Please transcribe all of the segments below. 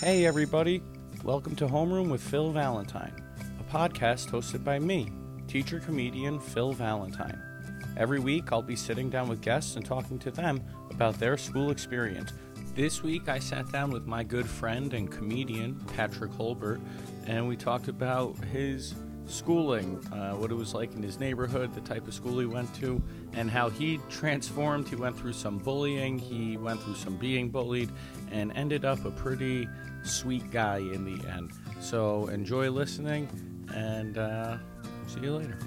Hey, everybody. Welcome to Homeroom with Phil Valentine, a podcast hosted by me, teacher comedian Phil Valentine. Every week, I'll be sitting down with guests and talking to them about their school experience. This week, I sat down with my good friend and comedian, Patrick Holbert, and we talked about his schooling, uh, what it was like in his neighborhood, the type of school he went to, and how he transformed. He went through some bullying, he went through some being bullied, and ended up a pretty sweet guy in the end. So enjoy listening, and uh, see you later.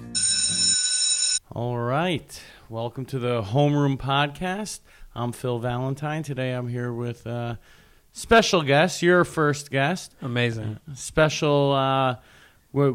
All right. Welcome to the Homeroom Podcast. I'm Phil Valentine. Today I'm here with uh, special guest, your first guest, Amazing. special uh,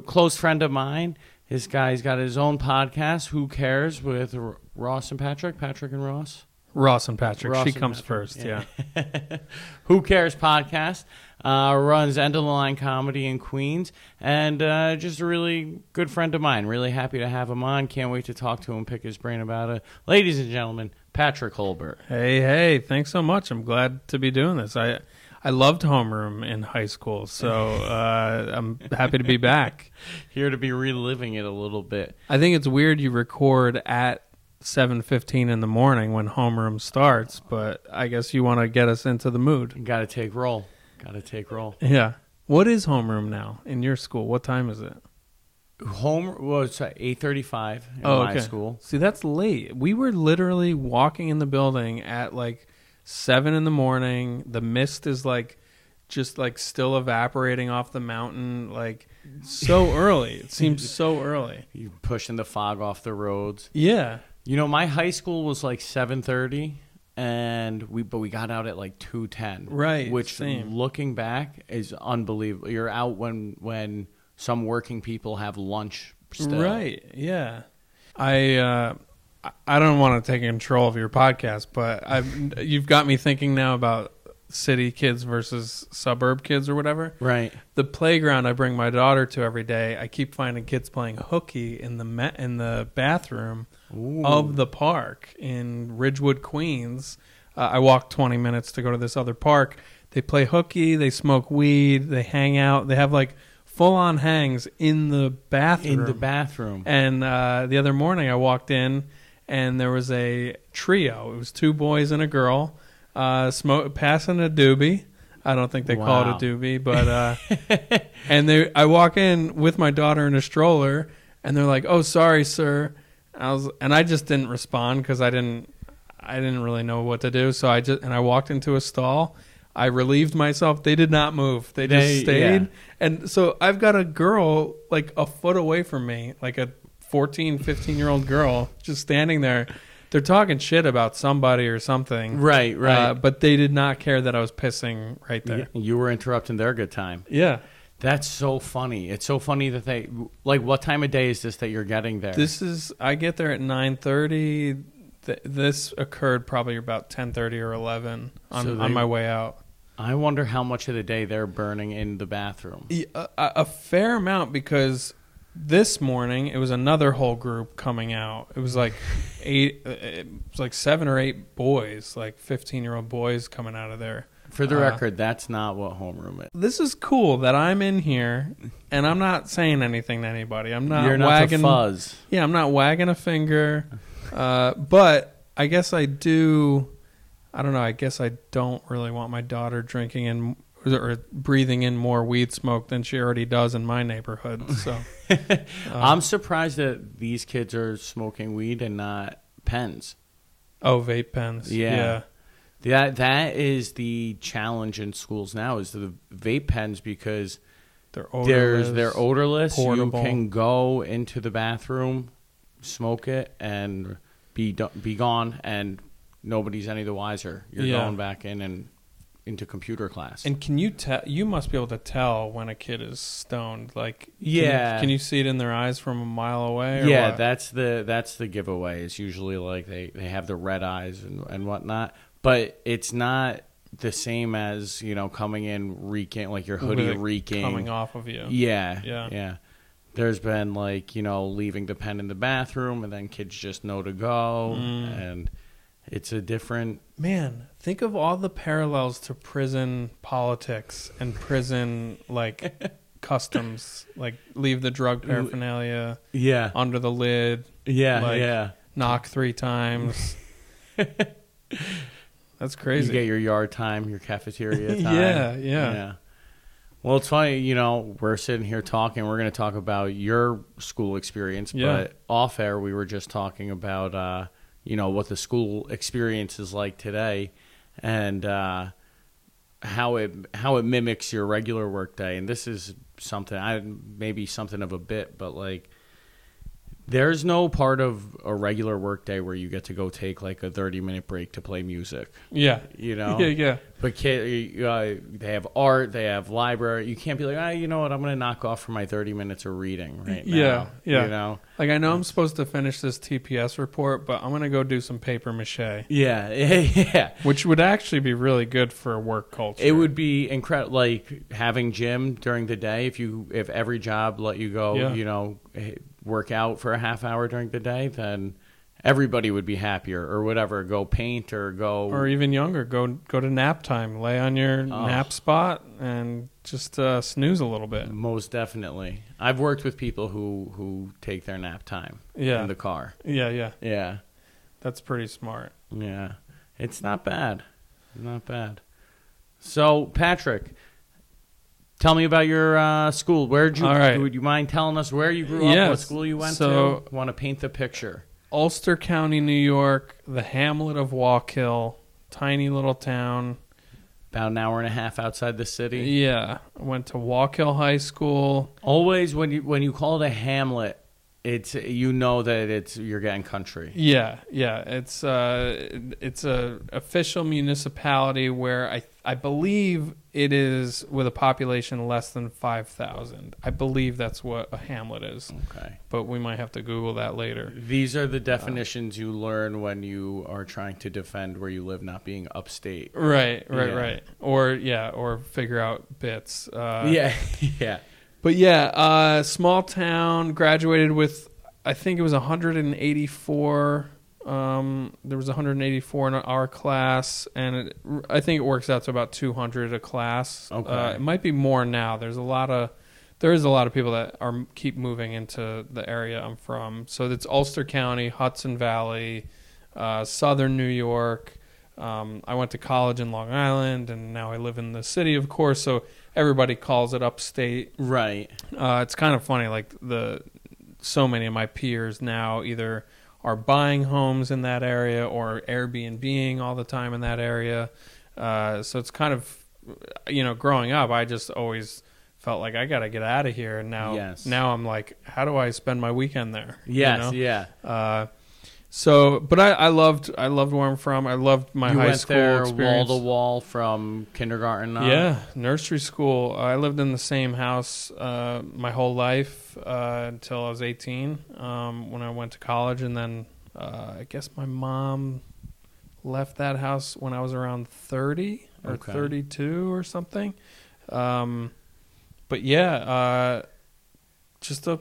close friend of mine. This guy's got his own podcast, Who Cares, with R- Ross and Patrick. Patrick and Ross. Ross and Patrick. Ross she and comes Patrick, first. Yeah. Who Cares podcast. Uh, runs End of the Line Comedy in Queens, and uh, just a really good friend of mine. Really happy to have him on. Can't wait to talk to him, pick his brain about it. Ladies and gentlemen, Patrick Holbert. Hey, hey. Thanks so much. I'm glad to be doing this. I I loved homeroom in high school, so uh, I'm happy to be back. Here to be reliving it a little bit. I think it's weird you record at 7:15 in the morning when homeroom starts, but I guess you want to get us into the mood. Got to take roll. Got to take roll. Yeah. What is homeroom now in your school? What time is it? Home was eight thirty-five in Oh, my okay. school. See, that's late. We were literally walking in the building at like seven in the morning. The mist is like just like still evaporating off the mountain. Like so early. It seems so early. You pushing the fog off the roads. Yeah. You know, my high school was like seven thirty, and we but we got out at like two ten. Right, Which, same. looking back, is unbelievable. You're out when when some working people have lunch. Still. Right. Yeah. I uh I- I don't want to take control of your podcast, but I've you've got me thinking now about city kids versus suburb kids or whatever. Right. the playground I bring my daughter to every day, I keep finding kids playing hooky in the ma- in the bathroom Ooh. of the park in Ridgewood, Queens. Uh, I walk 20 minutes to go to this other park. They play hooky, they smoke weed, they hang out, they have like full on hangs in the bathroom. in the bathroom. And uh, the other morning, I walked in, and there was a trio. It was two boys and a girl, uh, smoke passing a doobie. I don't think they call it a doobie, but uh, and they. I walk in with my daughter in a stroller, and they're like, "Oh, sorry, sir." I was, and I just didn't respond because I didn't, I didn't really know what to do. So I just, and I walked into a stall. I relieved myself. They did not move. They just They- stayed. yeah. And so I've got a girl like a foot away from me, like a 14, 15 year old girl just standing there. They're talking shit about somebody or something. right. Right. Uh, but they did not care that I was pissing right there. You were interrupting their good time. Yeah. That's so funny. It's so funny that they like. What time of day is this that you're getting there? This is, I get there at 9.30. Th- this occurred probably about 10.30 or 11 on, So they- on my way out. I wonder how much of the day they're burning in the bathroom. A, a a fair amount because this morning it was another whole group coming out. It was like eight, uh, it was like seven or eight boys, like fifteen year old boys coming out of there. For the Uh, record, that's not what homeroom is. This is cool that I'm in here and I'm not saying anything to anybody. I'm not You're not wagging. fuzz. Yeah, I'm not wagging a finger. Uh, but I guess I do. I don't know. I guess I don't really want my daughter drinking in or breathing in more weed smoke than she already does in my neighborhood. So. I'm surprised that these kids are smoking weed and not pens. Oh, vape pens. Yeah. That that is the challenge in schools now is the vape pens because They're there's odorless. they're odorless. portable. You can go into the bathroom, smoke it, and be do- be gone, and nobody's any the wiser. You're Yeah. going back in and into computer class. And can you tell? You must be able to tell when a kid is stoned. Like, can Yeah. you, can you see it in their eyes from a mile away? Or yeah, what? that's the that's the giveaway. It's usually like they they have the red eyes and and whatnot, but it's not the same as you know coming in reeking like your hoodie reeking. coming off of you. Yeah, Yeah. yeah. There's been like you know leaving the pen in the bathroom and then kids just know to go Mm. and It's a different. Man, think of all the parallels to prison politics and prison like customs, like leave the drug paraphernalia Yeah. under the lid, Yeah. Like- yeah. knock three times. That's crazy. You get your yard time, your cafeteria time. Yeah, yeah. Well, it's funny, you know, we're sitting here talking. We're going to talk about your school experience, Yeah. but off air, we were just talking about, uh, you know, what the school experience is like today, and uh, how it how it mimics your regular workday. And this is something I maybe something of a bit, but like. There's no part of a regular workday where you get to go take like a 30 minute break to play music, yeah. you know? Yeah, yeah. But kid, uh, they have art, they have library. You can't be like, ah, you know what? I'm going to knock off for my 30 minutes of reading right now. Yeah, yeah. You know? Like I know I'm supposed to finish this TPS report, but I'm gonna go do some paper mache, Yeah, yeah. which would actually be really good for a work culture. It would be incredible, like having gym during the day. If you, if every job let you go, Yeah. you know, eh, work out for a half hour during the day, then everybody would be happier or whatever. Go paint or go. or even younger. Go go to nap time. Lay on your Oh. nap spot and just uh, snooze a little bit. most definitely. I've worked with people who who take their nap time Yeah, in the car. yeah, yeah. Yeah. That's pretty smart. Yeah, it's not bad. Not bad. So, Patrick, tell me about your uh, school. Where'd you? All right. Would you mind telling us where you grew up? What school you went So- to? Want to paint the picture? Ulster County, New York, the hamlet of Wallkill, tiny little town. About an hour and a half outside the city. Yeah, went to Wallkill High School. Always when you when you call it a hamlet, it's you know that it's you're getting country. Yeah, yeah. It's uh, it's a official municipality where I I believe it is with a population less than five thousand. I believe that's what a hamlet is, Okay. but we might have to Google that later. These are the definitions you learn when you are trying to defend where you live not being upstate. Right, right, Yeah. right. Or yeah, or figure out bits. Uh, yeah, yeah. But yeah, uh, small town. Graduated with, I think it was 184. Um, there was 184 in our class, and it, I think it works out to about 200 a class. Okay. Uh, it might be more now. There's a lot of, there is a lot of people that are keep moving into the area I'm from. So it's Ulster County, Hudson Valley, uh, Southern New York. Um, I went to college in Long Island, and now I live in the city, of course. So everybody calls it upstate. Right. Uh, it's kind of funny, like the so many of my peers now either are buying homes in that area or Airbnbing all the time in that area. Uh, so it's kind of, you know, growing up, I just always felt like I got to get out of here. And now, Yes. now I'm like, how do I spend my weekend there? You Yes. know? Yeah. Uh, so, but I, I loved, I loved where I'm from. I loved my you high went school there wall to wall from kindergarten. Up. Yeah, nursery school. I lived in the same house uh, my whole life uh, until I was 18 um, when I went to college. And then uh, I guess my mom left that house when I was around 30 or Okay. 32 or something. Um, but yeah, uh, just a.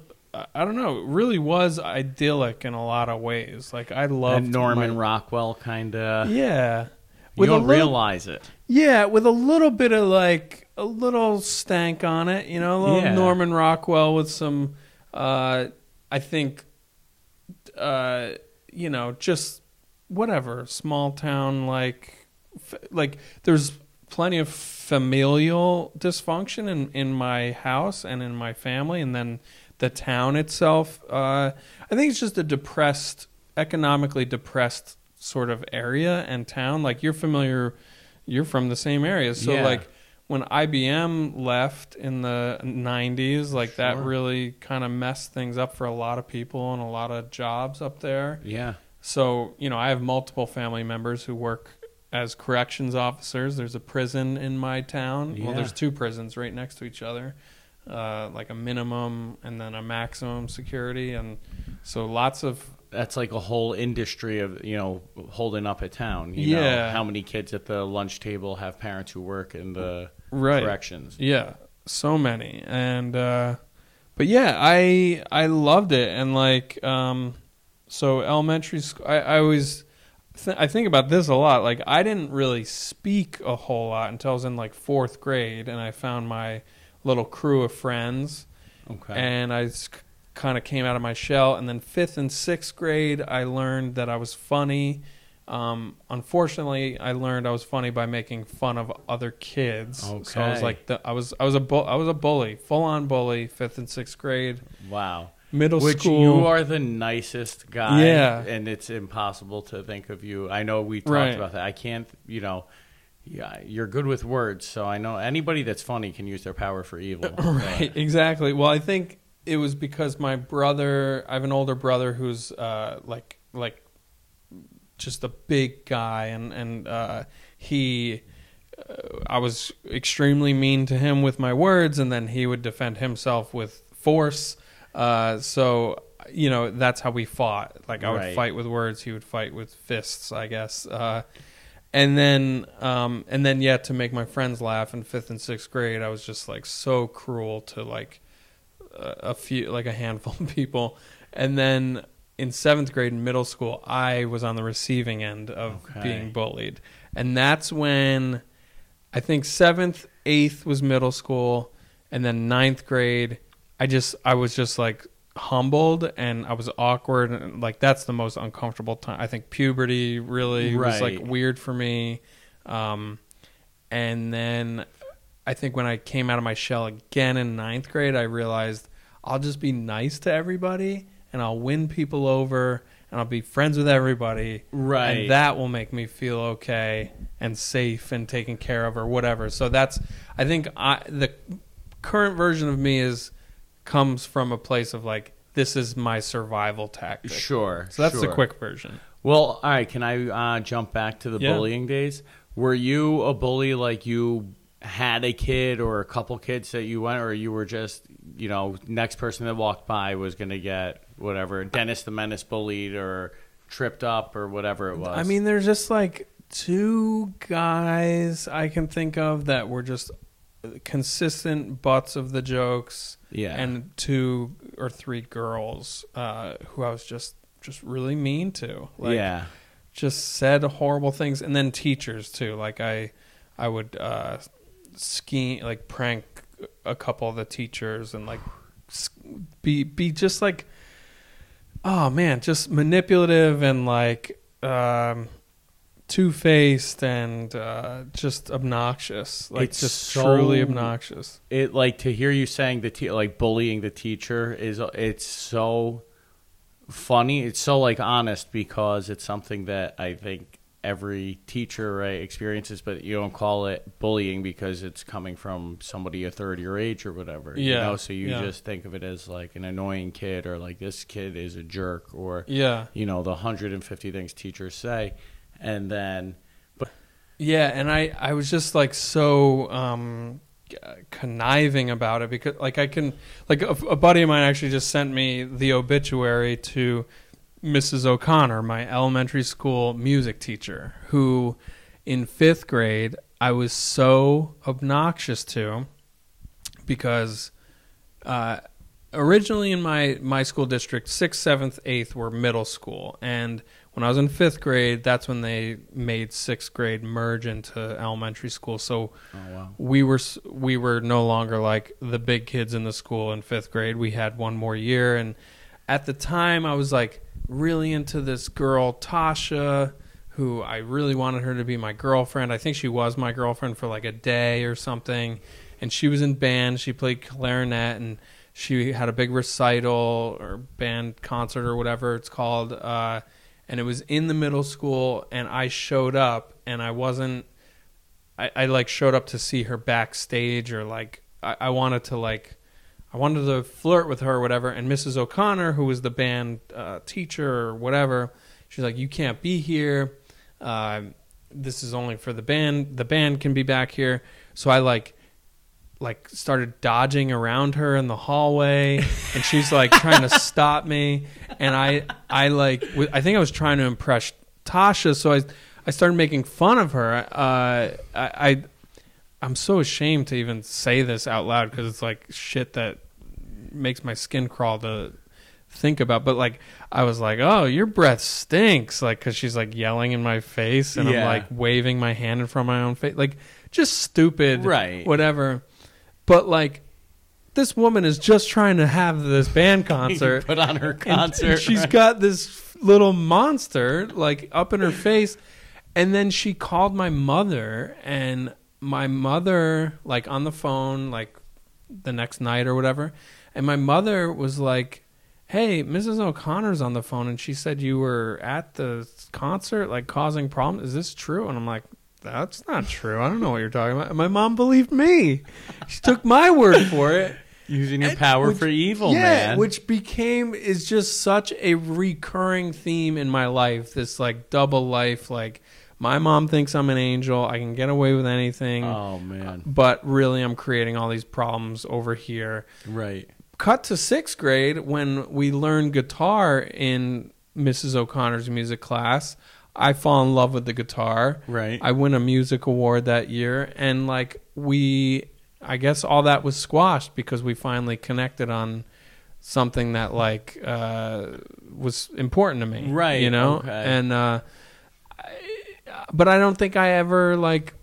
I- don't know. It really was idyllic in a lot of ways. Like I loved And Norman my- Rockwell kind of. yeah, You With don't little- realize it. yeah, with a little bit of like a little stank on it, you know, a little Yeah. Norman Rockwell with some, uh, I think, uh, you know, just whatever small town like, like there's plenty of familial dysfunction in in my house and in my family, and then the town itself. Uh, I think it's just a depressed, economically depressed sort of area and town. Like you're familiar, you're from the same area, so Yeah. like when IBM left in the 90s, like that really kind of messed things up for a lot of people and a lot of jobs up there. Yeah. So, you know, I have multiple family members who work as corrections officers. There's a prison in my town. Yeah. Well, there's two prisons right next to each other, uh, like a minimum and then a maximum security. And so lots of, That's like a whole industry of you know holding up a town. You Yeah. Know, how many kids at the lunch table have parents who work in the right. corrections? Yeah, so many, and uh, but yeah, I I loved it, and like um, so elementary school. I, I always th- I think about this a lot. Like I didn't really speak a whole lot until I was in like fourth grade, and I found my little crew of friends, Okay. and I kind of came out of my shell. And then fifth and sixth grade, I learned that I was funny. Um, unfortunately, I learned I was funny by making fun of other kids. Okay. So I was like, the, I was I was a bu- I was a bully, full on bully, fifth and sixth grade, wow. middle school. Which school. you are the nicest guy. Yeah. And it's impossible to think of you. I know we talked Right. about that. I can't, you know, yeah, you're good with words. So I know anybody that's funny can use their power for evil. Right, exactly. Well, I think it was because my brother. I have an older brother who's uh, like like just a big guy, and and uh, he. Uh, I was extremely mean to him with my words, and then he would defend himself with force. Uh, so you know that's how we fought. Like I would Right. fight with words, he would fight with fists, I guess. And then um, and then yeah, to make my friends laugh in fifth and sixth grade, I was just like so cruel to like a, a few, like a handful of people. And then in seventh grade in middle school, I was on the receiving end of Okay. being bullied, and that's when I think seventh, eighth was middle school, and then ninth grade, I just I was just like humbled and I was awkward and like that's the most uncomfortable time. I think puberty really was like weird for me. Um, and then I think when I came out of my shell again in ninth grade, I realized I'll just be nice to everybody and I'll win people over and I'll be friends with everybody. Right. And that will make me feel okay and safe and taken care of or whatever. So that's I think I the current version of me is comes from a place of like this is my survival tactic. Sure. So that's the quick version. Well, all right. Can I uh, jump back to the Yeah. bullying days? Were you a bully like you had a kid or a couple kids that you went, or you were just, you know, next person that walked by was going to get whatever, Dennis the Menace bullied or tripped up or whatever it was? I mean, there's just like two guys I can think of that were just consistent butts of the jokes, yeah. and two or three girls uh, who I was just just really mean to. Like, yeah. just said horrible things, and then teachers too. Like I, I would uh, ski like prank a couple of the teachers and like be be just like, oh man, just manipulative and like um, two faced and uh, just obnoxious. Like It's just so- truly obnoxious. it like to hear you saying the te- like bullying the teacher is it's so funny it's so like honest because it's something that i think every teacher right experiences but you don't call it bullying because it's coming from somebody a third your age or whatever you Yeah, know so you yeah. just think of it as like an annoying kid or like this kid is a jerk or Yeah. you know the 150 things teachers say and then but Yeah, and I I was just like so um conniving about it because like I can like a, a buddy of mine actually just sent me the obituary to Mrs. O'Connor, my elementary school music teacher, who in 5th grade I was so obnoxious to because uh originally in my my school district 6th 7th 8th were middle school and when i was in 5th grade that's when they made 6th grade merge into elementary school. So oh wow. we were we were no longer like the big kids in the school in 5th grade. We had one more year. And at the time i was like really into this girl tasha who i really wanted her to be my girlfriend. I think she was my girlfriend for like a day or something. And she was in band. She played clarinet and she had a big recital or band concert or whatever it's called. Uh, and it was in the middle school and i showed up and i wasn't I, I like showed up to see her backstage or like I, I wanted to like I wanted to flirt with her or whatever and Mrs. O'Connor who was the band uh, teacher or whatever she's like you can't be here uh, this is only for the band the band can be back here so I like like started dodging around her in the hallway and she's like trying to stop me and I I like w- I think I was trying to impress Tasha so I I started making fun of her uh I, I I'm so ashamed to even say this out loud because it's like shit that makes my skin crawl to think about. But like, I was like, "Oh, your breath stinks!" Like, because she's like yelling in my face, and I'm Yeah. like waving my hand in front of my own face, like just stupid, Right. Whatever. But like, this woman is just trying to have this band concert. Put on her concert. and she's right? got this little monster like up in her face, and then she called my mother, and my mother like on the phone like the next night or whatever, and my mother was like. Hey, Mrs. O'Connor's on the phone and she said you were at the concert, like causing problems. Is this true? And I'm like, that's not true. I don't know what you're talking about. And my mom believed me. She took my word for it. using your power which- for evil, yeah, man. which became is just such a recurring theme in my life. This like double life, like my mom thinks I'm an angel. I can get away with anything, oh man, but really I'm creating all these problems over here. right. Cut to sixth grade when we learned guitar in Mrs. O'Connor's music class. I fall in love with the guitar. Right. I win a music award that year, and like we, I guess all that was squashed because we finally connected on something that like uh, was important to me, Right, You know, okay. and uh, I, but I don't think I ever like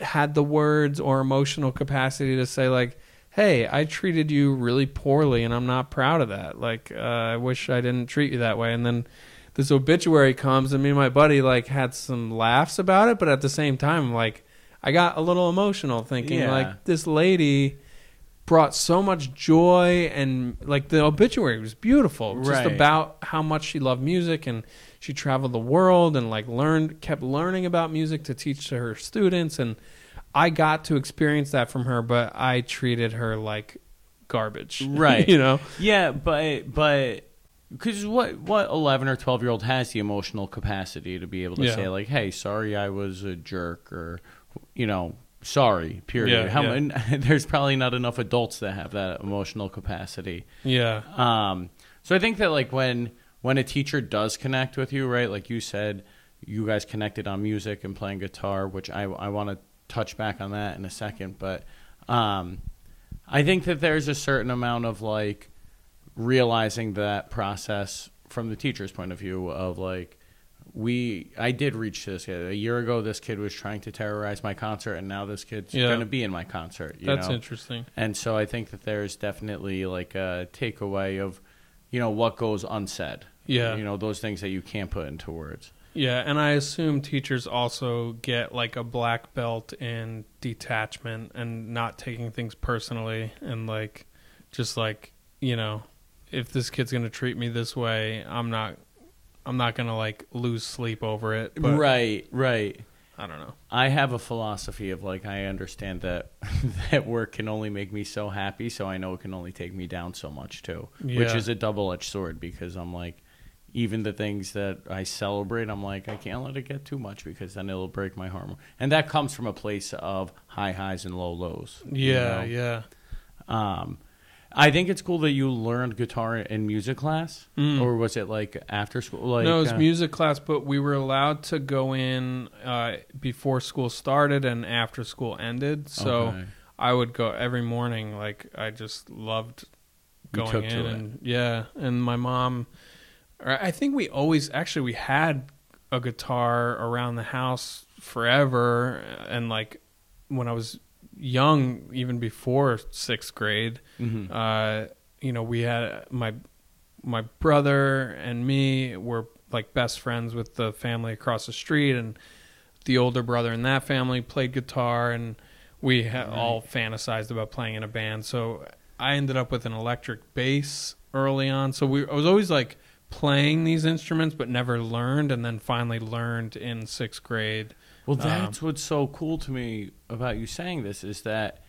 had the words or emotional capacity to say like. Hey, I treated you really poorly, and I'm not proud of that. Like, uh, I wish I didn't treat you that way. And then this obituary comes and me and my buddy like had some laughs about it but at the same time like i got a little emotional thinking Yeah. like this lady brought so much joy and like the obituary was beautiful just about how much she loved music and she traveled the world and like learned kept learning about music to teach to her students and i got to experience that from her but i treated her like garbage Right. you know Yeah, but but because what what eleven or twelve year old has the emotional capacity to be able to Yeah. say like, "Hey, sorry, I was a jerk," or you know, "Sorry." Period. Yeah, How yeah. There's probably not enough adults that have that emotional capacity. yeah Um, so I think that like when when a teacher does connect with you, right? Like you said, you guys connected on music and playing guitar, which I I want to touch back on that in a second, but um, I think that there's a certain amount of like realizing that process from the teacher's point of view of like we I did reach this kid. a year ago. This kid was trying to terrorize my concert, and now this kid's Yeah. going to be in my concert. You that's know? interesting And so I think that there's definitely like a takeaway of, you know, what goes unsaid. Yeah. You know, those things that you can't put into words. Yeah, and I assume teachers also get like a black belt in detachment and not taking things personally and like just like, you know, if this kid's going to treat me this way, I'm not I'm not going to like lose sleep over it. But right, right. I don't know. I have a philosophy of like I understand that that work can only make me so happy, so I know it can only take me down so much too. Which is a double edged sword because I'm like even the things that I celebrate, I'm like, I can't let it get too much because then it'll break my heart. And that comes from a place of high highs and low lows. you Yeah, know? yeah. Um, I think it's cool that you learned guitar in music class, Mm. or was it like after school? Like, no, it was uh, music class, but we were allowed to go in uh, before school started and after school ended. So okay. I would go every morning. Like I just loved going in, to it. and yeah. And my mom, I think we always actually we had a guitar around the house forever, and like when I was young, even before sixth grade, Mhm. uh, you know, we had my my brother and me were like best friends with the family across the street, and the older brother in that family played guitar, and we ha- Right. all fantasized about playing in a band. So I ended up with an electric bass early on. So we I was always like playing these instruments, but never learned, and then finally learned in sixth grade. Well, Um, that's what's so cool to me about you saying this is that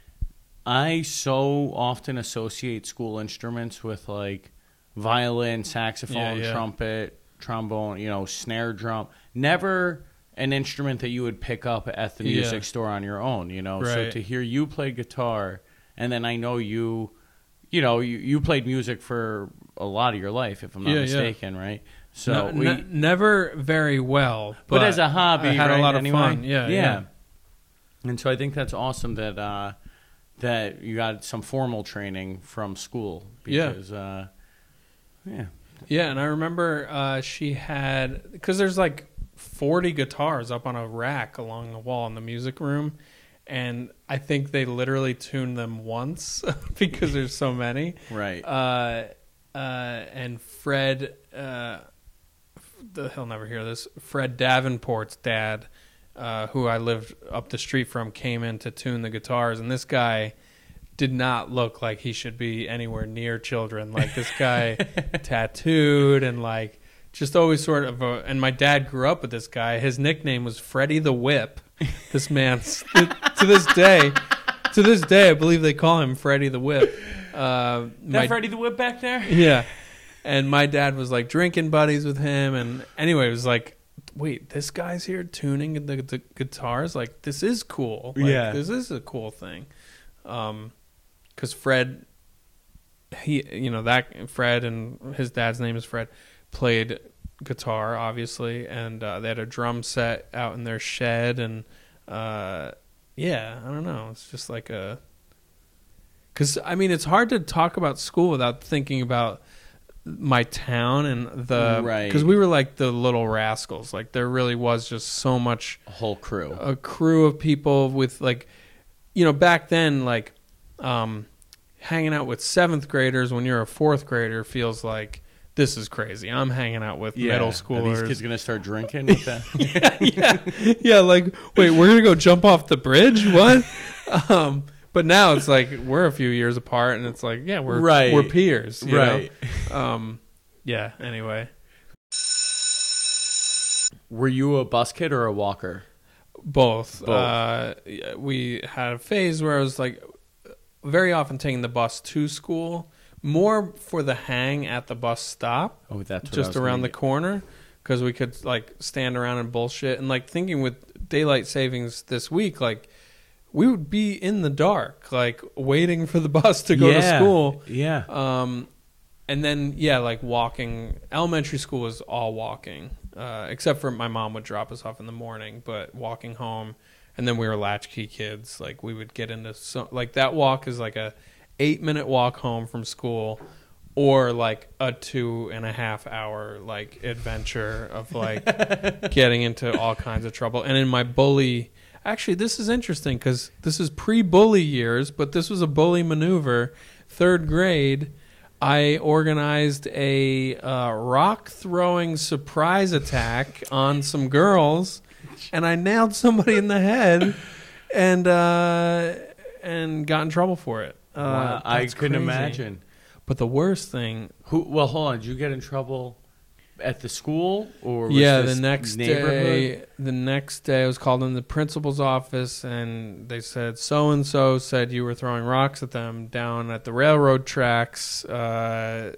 I so often associate school instruments with like violin, saxophone, Yeah, yeah. trumpet, trombone, you know, snare drum. Never an instrument that you would pick up at the Yeah. music store on your own, you know. So to hear you play guitar and then I know you you know, you, you played music for a lot of your life if I'm not Yeah, yeah. mistaken, right? So No- we, ne- never very well, but, but, as a hobby, I had right, a lot of anyway? fun. Yeah, yeah. And so I think that's awesome that uh, that you got some formal training from school Yeah. because uh, Yeah. Yeah, and I remember uh, she had because there's like 40 guitars up on a rack along the wall in the music room, and I think they literally tuned them once because there's so many. Right. Uh, uh, and Fred, uh, the, he'll never hear this. Fred Davenport's dad, uh, who I lived up the street from, came in to tune the guitars, and this guy did not look like he should be anywhere near children. Like this guy, tattooed and like just always sort of. A, and my dad grew up with this guy. His nickname was Freddie the Whip. This man, to this day, to this day, I believe they call him Freddie the Whip. Uh, that Freddie the Whip back there? yeah. And my dad was like drinking buddies with him. And anyway, it was like, wait, this guy's here tuning the, the guitars? Like, this is cool. Like, Yeah. This is a cool thing. Um, because Fred, he, you know, that Fred and his dad's name is Fred, played guitar, obviously. And uh, they had a drum set out in their shed. And uh, yeah, I don't know. It's just like a. Because, I mean, it's hard to talk about school without thinking about my town and the Right. because we were like the little rascals like there really was just so much A whole crew. a crew of people with like you know back then like um hanging out with seventh graders when you're a fourth grader feels like this is crazy i'm hanging out with middle Are schoolers these kids gonna start drinking with that? yeah, yeah, yeah. Like, wait, we're gonna go jump off the bridge? What? um, but now it's like we're a few years apart, and it's like, yeah, we're Right. we're peers, you right. know? Um, yeah. Anyway, Were you a bus kid or a walker? both. Both. Uh, we had a phase where I was like very often taking the bus to school, more for the hang at the bus stop. Oh, that's just around the corner because we could like stand around and bullshit and like thinking with daylight savings this week like we would be in the dark like waiting for the bus to go to school. Yeah. um and then yeah like walking. Elementary school was all walking uh except for my mom would drop us off in the morning but walking home. And then we were latchkey kids. Like we would get into so like that walk is like a eight minute walk home from school or like a two and a half hour like adventure of like getting into all kinds of trouble. And in my bully actually this is interesting because this is pre-bully years but this was a bully maneuver third grade i organized a uh, rock throwing surprise attack on some girls and i nailed somebody in the head and uh and got in trouble for it uh, Wow, I that's couldn't crazy. imagine. but the worst thing Who? Well, hold on. Did you get in trouble at the school or? Was yeah, the next day, the next day, I was called in the principal's office, and they said so and so said you were throwing rocks at them down at the railroad tracks. Uh,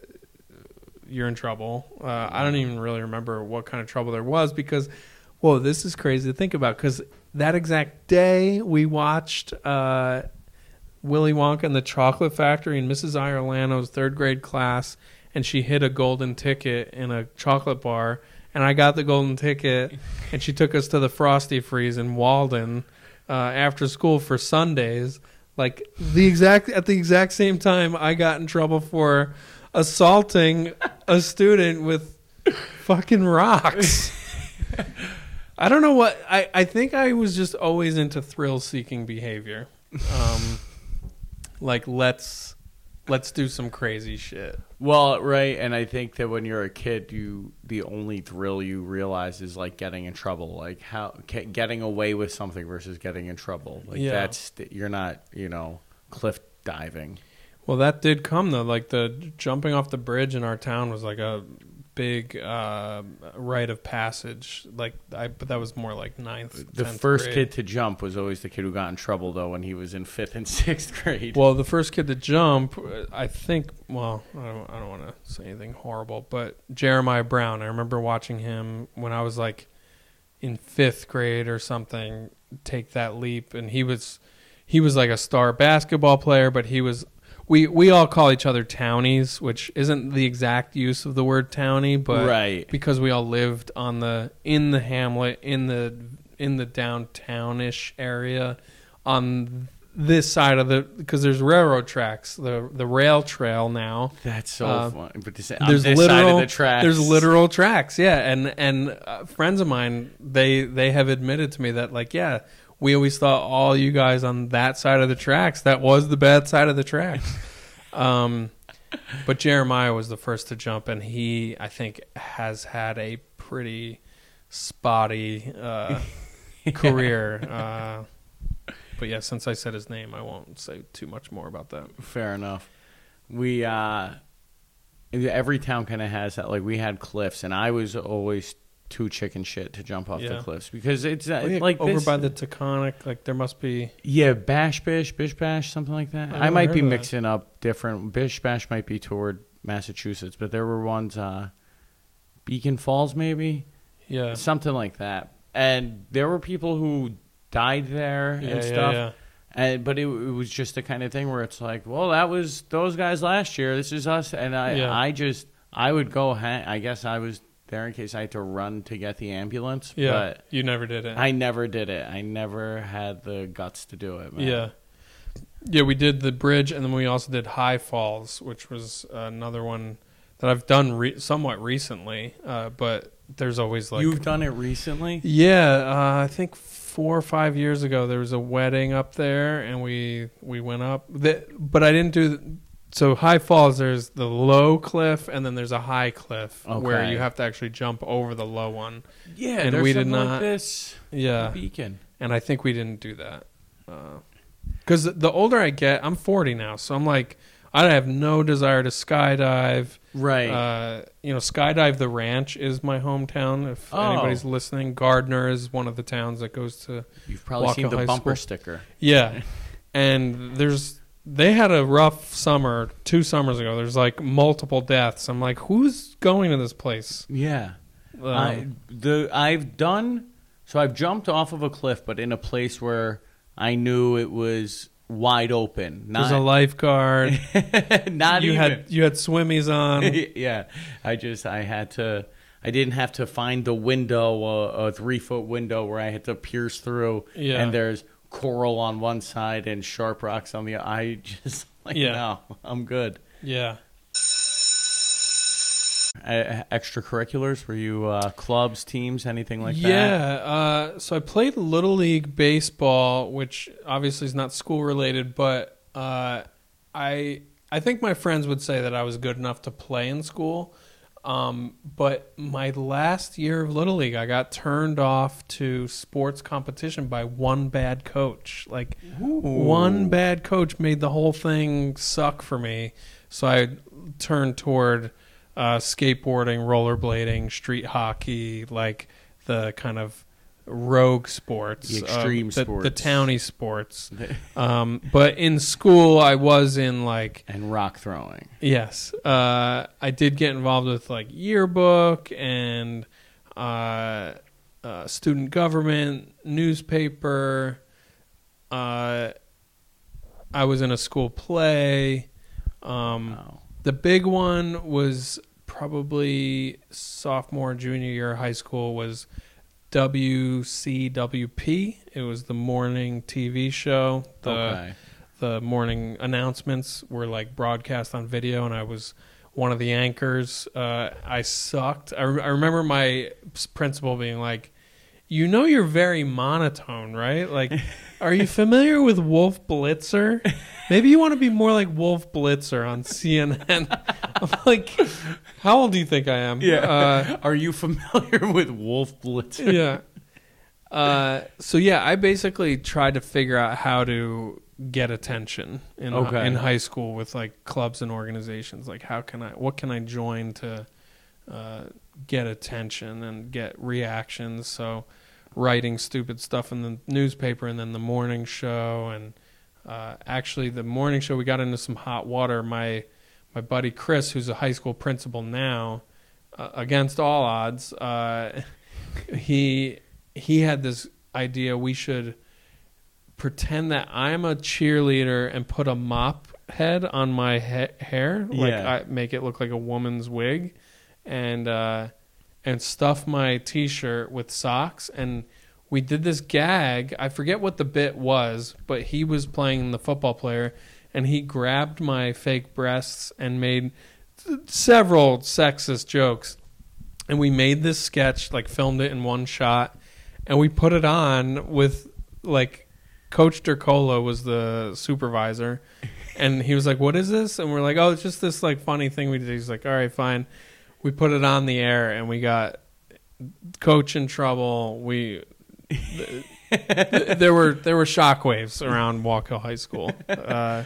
you're in trouble. Uh, I don't even really remember what kind of trouble there was because, whoa, this is crazy to think about. Because that exact day, we watched uh, Willy Wonka and the Chocolate Factory in Mrs. Iorlano's third grade class, and she hid a golden ticket in a chocolate bar, and I got the golden ticket, and she took us to the Frosty Freeze in Walden uh, after school for sundaes. Like the exact at the exact same time, I got in trouble for assaulting a student with fucking rocks. I don't know what I, I think I was just always into thrill seeking behavior. Um, like let's let's do some crazy shit. Well, right, and I think that when you're a kid, you the only thrill you realize is like getting in trouble, like how getting away with something versus getting in trouble. Like Yeah. that's you're not, you know, cliff diving. Well, that did come though. Like the jumping off the bridge in our town was like a big uh, rite of passage. Like I, but that was more like ninth. The 10th first grade. kid to jump was always the kid who got in trouble though when he was in fifth and sixth grade. Well, the first kid to jump, uh, I think. Well, I don't, I don't want to say anything horrible, but Jeremiah Brown. I remember watching him when I was like in fifth grade or something. Take that leap, and he was he was like a star basketball player, but he was. We we all call each other townies, which isn't the exact use of the word townie, but right. because we all lived on the in the hamlet in the in the downtownish area on this side of the because there's railroad tracks, the the rail trail now. That's so Uh, fun. But this, there's on this literal side of the tracks. there's literal tracks, yeah. And and uh, friends of mine they they have admitted to me that like yeah. We always thought all you guys on that side of the tracks. That was the bad side of the tracks. um, but Jeremiah was the first to jump, and he, I think, has had a pretty spotty uh, career. Uh, but yeah, since I said his name, I won't say too much more about that. Fair enough. We uh every town kind of has that. Like we had cliffs, and I was always too chicken shit to jump off the Yeah. cliffs because it's uh, Oh, yeah, like over this- by the Taconic, like there must be. yeah bash bish bish bash something like that. I I, never might heard be of that. mixing up different. Bish bash might be toward Massachusetts, but there were ones uh Beacon Falls maybe Yeah, something like that, and there were people who died there yeah, and yeah, stuff. yeah. And but it, it was just the kind of thing where it's like, well, that was those guys last year. This is us, and I, Yeah. I just, I would go. Hang, I guess I was there in case I had to run to get the ambulance. Yeah, but you never did it. I never did it. I never had the guts to do it. Man. Yeah. Yeah, we did the bridge, and then we also did High Falls, which was another one that I've done re- somewhat recently. Uh, but there's always like you've done it recently. yeah, uh, I think four or five years ago there was a wedding up there, and we we went up. The, but I didn't do. So High Falls, there's the low cliff, and then there's a high cliff where you have to actually jump over the low one. Yeah, And we did not- like this Yeah, beacon. and I think we didn't do that. Because the older I get, I'm 40 now, so I'm like, I have no desire to skydive. Right. Uh, you know, skydive the ranch is my hometown. If Oh. anybody's listening, Gardiner is one of the towns that goes to. You've probably Walk seen the high bumper school. sticker. Yeah, and there's they had a rough summer two summers ago. There's like multiple deaths. I'm like, who's going to this place? Yeah. Um, I the I've done so I've jumped off of a cliff, but in a place where I knew it was wide open. there's a lifeguard. not you even. had you had swimmies on. yeah, I just I had to. I didn't have to find the window, uh, a three foot window where I had to pierce through. Yeah. And there's coral on one side and sharp rocks on the. other. I just like Yeah. no, I'm good. Yeah. Uh, extracurriculars? Were you uh, clubs, teams, anything like that? yeah, uh, so I played little league baseball, which obviously is not school related, but uh, I I think my friends would say that I was good enough to play in school. Um, but my last year of little league, I got turned off to sports competition by one bad coach. Like one bad coach made the whole thing suck for me. So I turned toward uh, skateboarding, rollerblading, street hockey, like the kind of rogue sports, The extreme uh, the, the sports. towny sports. Um, but in school, I was in like and rock throwing. Yes, uh, I did get involved with like yearbook and uh, uh, student government, newspaper. Uh, I was in a school play. Um, Wow. the big one was probably sophomore, junior year high school was WCWP. It was the morning TV show. The okay. the morning announcements were like broadcast on video, and I was one of the anchors. Uh, I sucked. I, re- I remember my principal being like, "You know, you're very monotone, right? Like, are you familiar with Wolf Blitzer? Maybe you want to be more like Wolf Blitzer on CNN." I'm like, "How old do you think I am?" Uh, Are you familiar with Wolf Blitzer? yeah. Uh, so yeah, I basically tried to figure out how to get attention in Okay. in high school with like clubs and organizations. Like, how can I? What can I join to uh, get attention and get reactions? So, writing stupid stuff in the newspaper and then the morning show and uh, actually the morning show we got into some hot water. My my buddy Chris, who's a high school principal now, uh, against all odds, uh, he he had this idea we should pretend that I'm a cheerleader and put a mop head on my he- hair, like Yeah. I make it look like a woman's wig, and uh, and stuff my T-shirt with socks, and we did this gag. I forget what the bit was, but he was playing the football player, and he grabbed my fake breasts and made several sexist jokes. And we made this sketch, like filmed it in one shot, and we put it on with like Coach Dercola was the supervisor, and he was like, "What is this?" And we're like, "Oh, it's just this like funny thing we did." He's like, "All right, fine." We put it on the air, and we got Coach in trouble. We there were there were shockwaves around Walk Hill High School. Uh,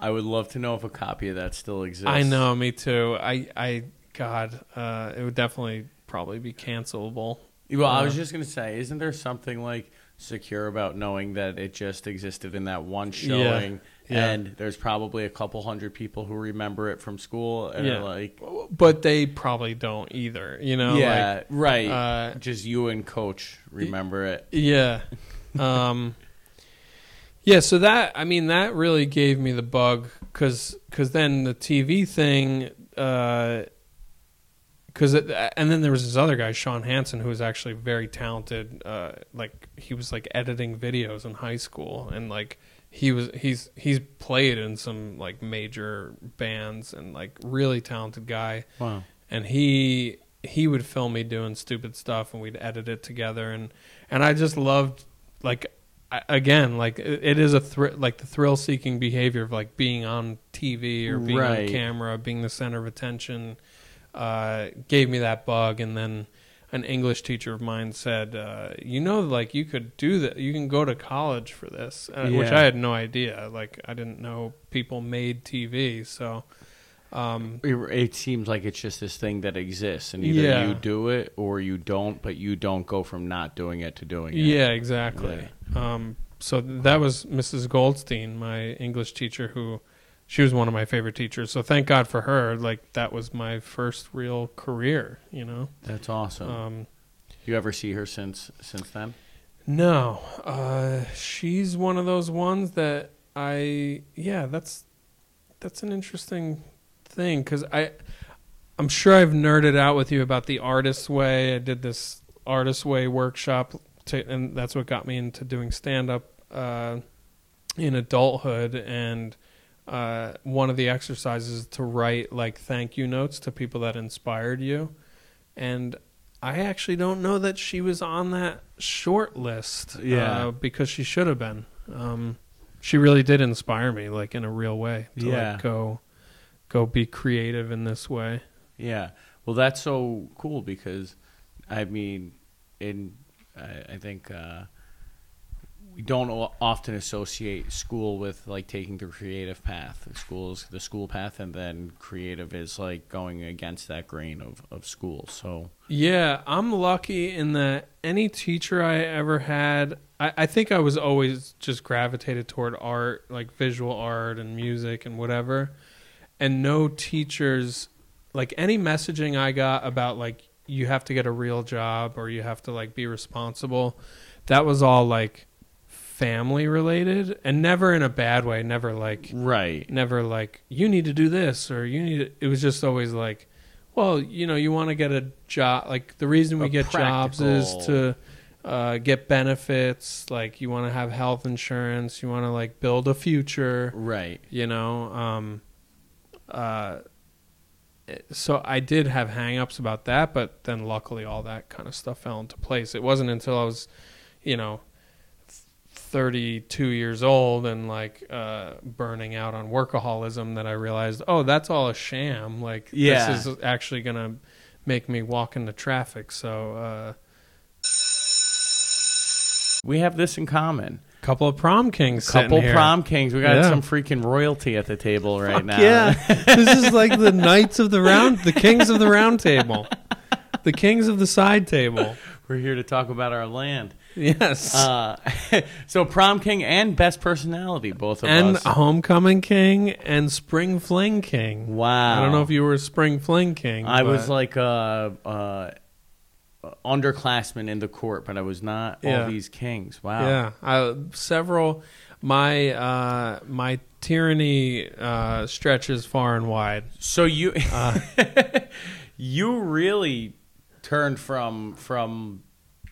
I would love to know if a copy of that still exists. I know, me too. I I God, uh, it would definitely probably be cancelable. Well, I Uh, was just gonna say, isn't there something like secure about knowing that it just existed in that one showing, yeah. And there's probably a couple hundred people who remember it from school, and Yeah. are like, But they probably don't either. You know, yeah, like, right. uh, just you and Coach remember it. Yeah. Um, yeah, so that I mean that really gave me the bug cuz cuz then the TV thing uh cuz and then there was this other guy Sean Hansen who was actually very talented uh like he was like editing videos in high school and like he was he's he's played in some like major bands and like really talented guy Wow. and he he would film me doing stupid stuff and we'd edit it together and and I just loved like I- again like it, it is a thr- like the thrill seeking behavior of like being on TV or being Right. on camera being the center of attention uh, gave me that bug and then an English teacher of mine said uh, you know like you could do that you can go to college for this uh, which I had no idea like I didn't know people made TV so um, It, it seems like it's just this thing that exists, and either Yeah. you do it or you don't, but you don't go from not doing it to doing it. Yeah, exactly. Um, so that was Mrs. Goldstein, my English teacher, who she was one of my favorite teachers. So thank God for her. Like that was my first real career. You know. That's awesome. Um, you ever see her since since then? no, uh, she's one of those ones that I yeah. That's that's an interesting thing because I I'm sure I've nerded out with you about the artist's way. I did this artist's way workshop, to, and that's what got me into doing stand up uh, in adulthood. And uh, one of the exercises to write like thank you notes to people that inspired you. And I actually don't know that she was on that short list. Yeah. uh, because she should have been. Um, she really did inspire me, like in a real way, to Yeah. like go, go be creative in this way. Yeah. Well, that's so cool because, I mean, in I, I think uh, don't often associate school with like taking the creative path. School's the school path, and then creative is like going against that grain of of school. So Yeah, I'm lucky in that any teacher I ever had, I, I think I was always just gravitated toward art, like visual art and music and whatever. And no teachers, like any messaging I got about like you have to get a real job or you have to like be responsible, that was all like family related and never in a bad way, never like right. never like you need to do this or you need to, it was just always like well you know you want to get a job like the reason we A get jobs is to uh, get benefits like you want to have health insurance you want to like build a future Right. you know um uh so I did have hangups about that but then luckily all that kind of stuff fell into place it wasn't until I was you know 32 years old and like uh burning out on workaholism that I realized oh that's all a sham like Yeah. this is actually going to make me walk into traffic so uh We have this in common. couple of prom kings Couple prom kings. We got Yeah. some freaking royalty at the table right Fuck now. Yeah, this is like the knights of the round, the kings of the round table, the kings of the side table. We're here to talk about our land. Yes, Uh, so prom king and best personality, both of us. and us. homecoming king and spring fling king. Wow. I don't know if you were a spring fling king. I was like a, a underclassman in the court, but I was not Yeah. all these kings. Wow. yeah, I, several. My uh, my tyranny uh, stretches far and wide. So you Uh, you really turned from from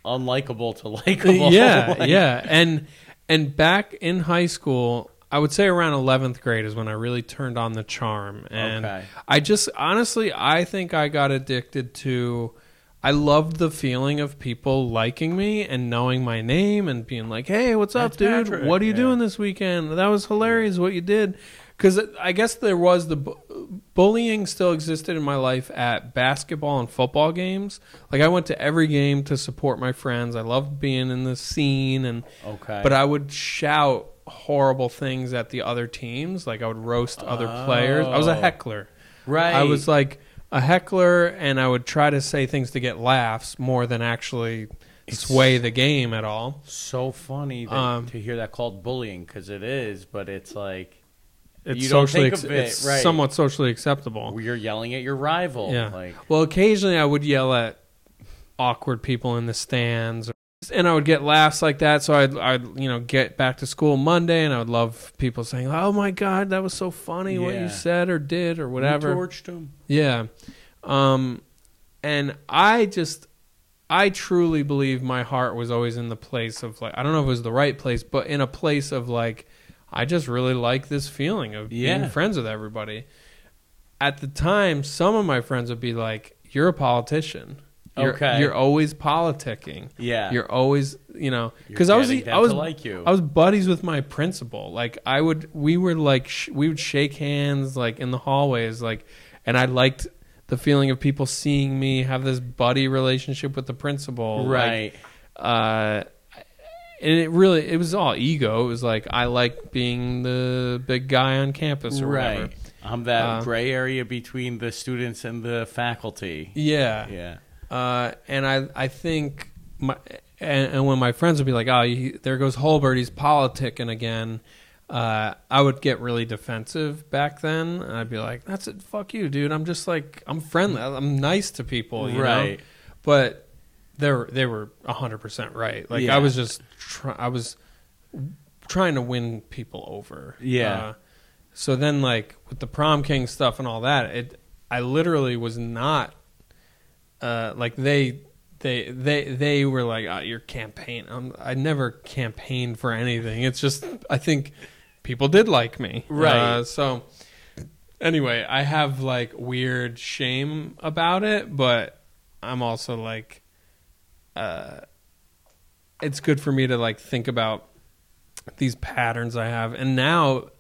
unlikable to likable. yeah, Like, yeah, and and back in high school, I would say around eleventh grade is when I really turned on the charm, and Okay. I just honestly, I think I got addicted to. I loved the feeling of people liking me and knowing my name and being like, "Hey, what's up, That's dude? Patrick." What are you Yeah. doing this weekend? That was hilarious what you did." Because I guess there was the bu- bullying still existed in my life at basketball and football games. Like I went to every game to support my friends. I loved being in the scene and Okay. but I would shout horrible things at the other teams. Like I would roast other players. I was a Oh. heckler. right. I was like a heckler, and I would try to say things to get laughs more than actually sway the game at all. so funny that, Um, to hear that called bullying because it is, but it's like It's You don't socially think of it, it's right. somewhat socially acceptable. you're yelling at your rival. Yeah. Like Well, occasionally I would yell at awkward people in the stands, and I would get laughs like that. So I'd, I'd, you know, get back to school Monday, and I would love people saying, "Oh my God, that was so funny what Yeah. you said or did or whatever." You torched him. Yeah. Um, and I just, I truly believe my heart was always in the place of like, I don't know if it was the right place, but in a place of like, I just really like this feeling of Yeah. being friends with everybody. At the time, some of my friends would be like, You're a politician. You're, Okay. You're always politicking. Yeah. You're always, you know, because I was, I was, like you. I was buddies with my principal. Like I would, we were like, sh- we would shake hands like in the hallways, like, and I liked the feeling of people seeing me have this buddy relationship with the principal. Like, right. uh, and it really, it was all ego. It was like I like being the big guy on campus or whatever. right. I'm that Uh, gray area between the students and the faculty. Yeah. Yeah. Uh, and I, I think my, and, and when my friends would be like, "Oh, he, there goes Holbert, he's politicking again," uh, I would get really defensive back then, and I'd be like, "That's it, fuck you, dude. I'm just like, I'm friendly, I'm nice to people, you know." right. But they were they were hundred percent right. Like Yeah. I was just, try, I was trying to win people over. Yeah. Uh, so then, like with the prom king stuff and all that, it I literally was not uh, like they they they they were like oh, your campaign. Um, I never campaigned for anything. It's just I think people did like me, Right. Uh, so anyway, I have like weird shame about it, but I'm also like, uh, it's good for me to like think about these patterns I have, and now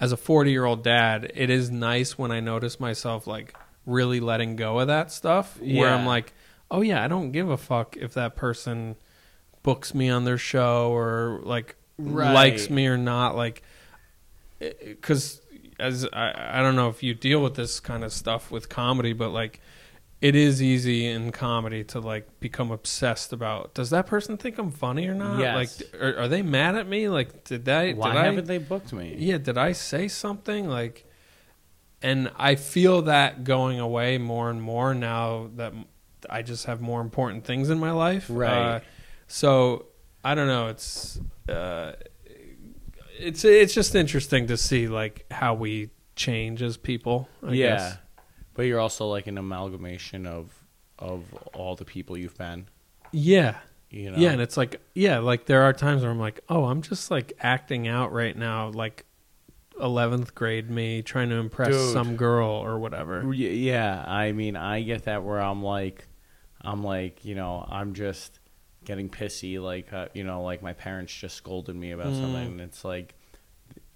as a 40 year old dad, it is nice when I notice myself like really letting go of that stuff where I'm like, oh yeah, I don't give a fuck if that person books me on their show or like Right. likes me or not. Like, because as I, I don't know if you deal with this kind of stuff with comedy, but like it is easy in comedy to like become obsessed about does that person think I'm funny or not? Yes. Like, are, are they mad at me? Like, did I? Why did haven't they booked me? yeah, did I say something like? And I feel that going away more and more now that I just have more important things in my life. Right. Uh, so I don't know. It's uh, it's it's just interesting to see like how we change as people. I yeah. guess. But you're also like an amalgamation of of all the people you've been. Yeah. You know. Yeah, and it's like yeah, like there are times where I'm like, oh, I'm just like acting out right now, like eleventh grade me trying to impress Dude. some girl or whatever. Yeah, I mean, I get that where I'm like, I'm like, you know, I'm just getting pissy, like, uh, you know, like my parents just scolded me about Mm. something, and it's like,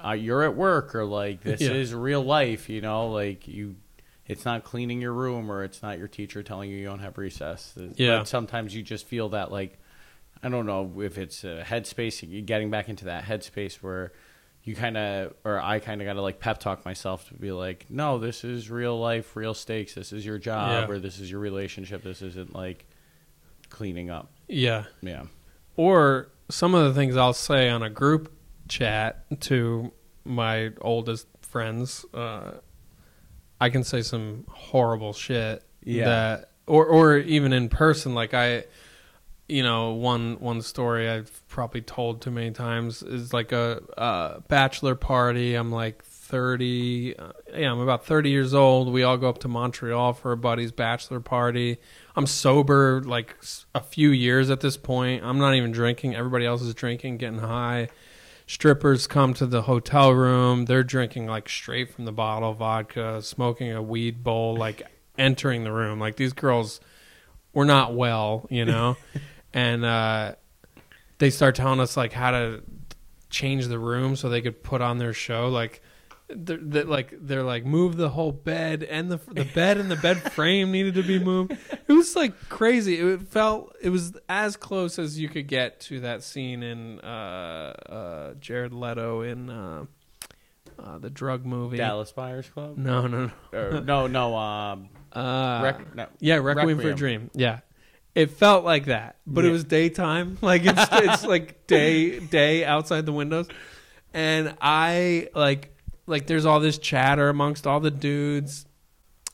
uh, you're at work, or like this Yeah. is real life, you know, like you, it's not cleaning your room, or it's not your teacher telling you you don't have recess. Yeah. But sometimes you just feel that, like, I don't know if it's a headspace, getting back into that headspace where you kind of, or I kind of got to like pep talk myself to be like, no, this is real life, real stakes. This is your job, Yeah. or this is your relationship. This isn't like cleaning up. Yeah. Yeah. Or some of the things I'll say on a group chat to my oldest friends, uh, I can say some horrible shit. Yeah. That or or even in person, like I you know, one one story I've probably told too many times is like a, a bachelor party. I'm like 30. Uh, yeah, I'm about 30 years old. We all go up to Montreal for a buddy's bachelor party. I'm sober like a few years at this point. I'm not even drinking. Everybody else is drinking, getting high. Strippers come to the hotel room. They're drinking like straight from the bottle vodka, smoking a weed bowl, like entering the room. Like these girls were not well, you know? and uh, they start telling us like how to change the room so they could put on their show. Like, they're, they're like they're like move the whole bed and the the bed and the bed frame needed to be moved. It was like crazy. It felt it was as close as you could get to that scene in uh, uh, Jared Leto in uh, uh, the drug movie. Dallas Buyers Club. No, no, no. Or, no, no. Um, Uh, Rec- no. yeah, Requiem, for a Dream. Yeah, it felt like that, but it was daytime. Like it's it's like day day outside the windows, and I like like there's all this chatter amongst all the dudes,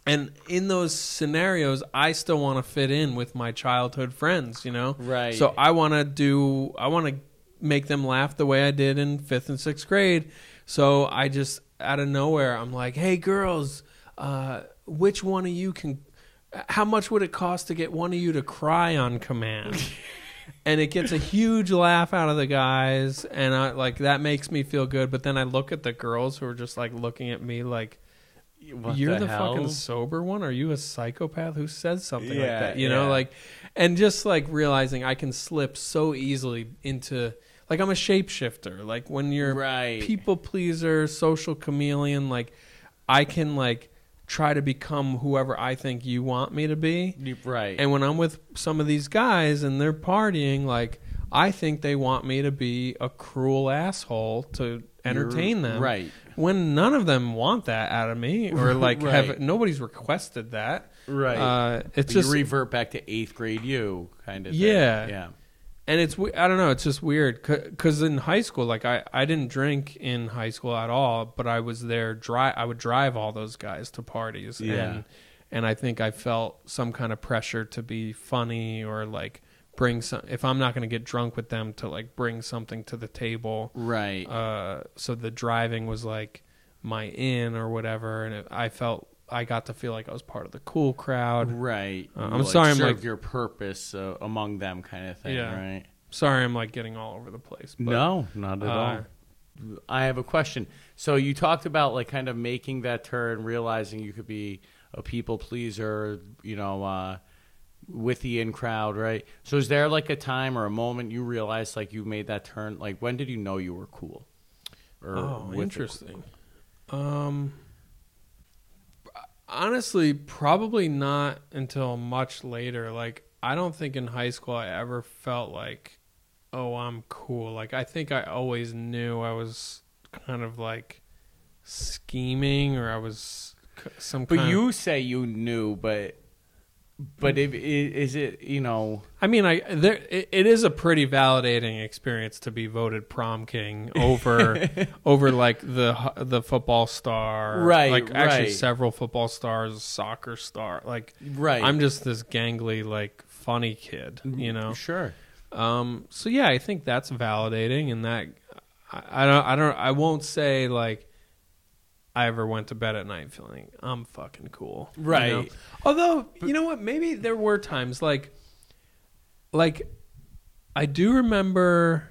and in those scenarios, I still want to fit in with my childhood friends. You know, Right. So I want to do I want to make them laugh the way I did in fifth and sixth grade. So I just out of nowhere, I'm like, "Hey, girls, uh, which one of you can? How much would it cost to get one of you to cry on command?" and it gets a huge laugh out of the guys, and I like that makes me feel good. But then I look at the girls who are just like looking at me like. What You're the, hell? fucking sober one. Are you a psychopath who says something like that? You know, like, and just like realizing I can slip so easily into like I'm a shapeshifter. Like when you're right. people pleaser, social chameleon, like I can like try to become whoever I think you want me to be. Right. And when I'm with some of these guys and they're partying, like I think they want me to be a cruel asshole to entertain You're- them. Right. When none of them want that out of me, or like have nobody's requested that. Right. Uh, it's But just you revert back to eighth grade you kind of. Yeah. Thing. Yeah. And it's we- I don't know. It's just weird because in high school, like I I didn't drink in high school at all, but I was there. Drive I would drive all those guys to parties, Yeah. and and I think I felt some kind of pressure to be funny or like bring some. If I'm not going to get drunk with them, to like bring something to the table. Right. Uh, so the driving was like my in or whatever, and it, I felt I got to feel like I was part of the cool crowd. right. Uh, I'm sorry, I'm like- your purpose uh, among them kind of thing. Yeah. Right. Sorry, I'm like getting all over the place. But, no, not at uh, all. I have a question. So you talked about like kind of making that turn, realizing you could be a people pleaser, you know, uh, with the in crowd, right? So is there like a time or a moment you realized like you made that turn? Like when did you know you were cool? Or Oh, interesting. Um, honestly, probably not until much later. Like, I don't think in high school I ever felt like, oh, I'm cool. Like, I think I always knew I was kind of like scheming or I was some But you say you knew, but but if, is it you know? I mean, I there it, it is a pretty validating experience to be voted prom king over over like the the football star, Right, Like actually right. several football stars, soccer star. Like Right. I'm just this gangly like funny kid, you know. Sure. Um. So yeah, I think that's validating, and that I, I don't I don't I won't say like. I ever went to bed at night feeling I'm fucking cool, you Right. know? Although you know what, maybe there were times like, like, I do remember,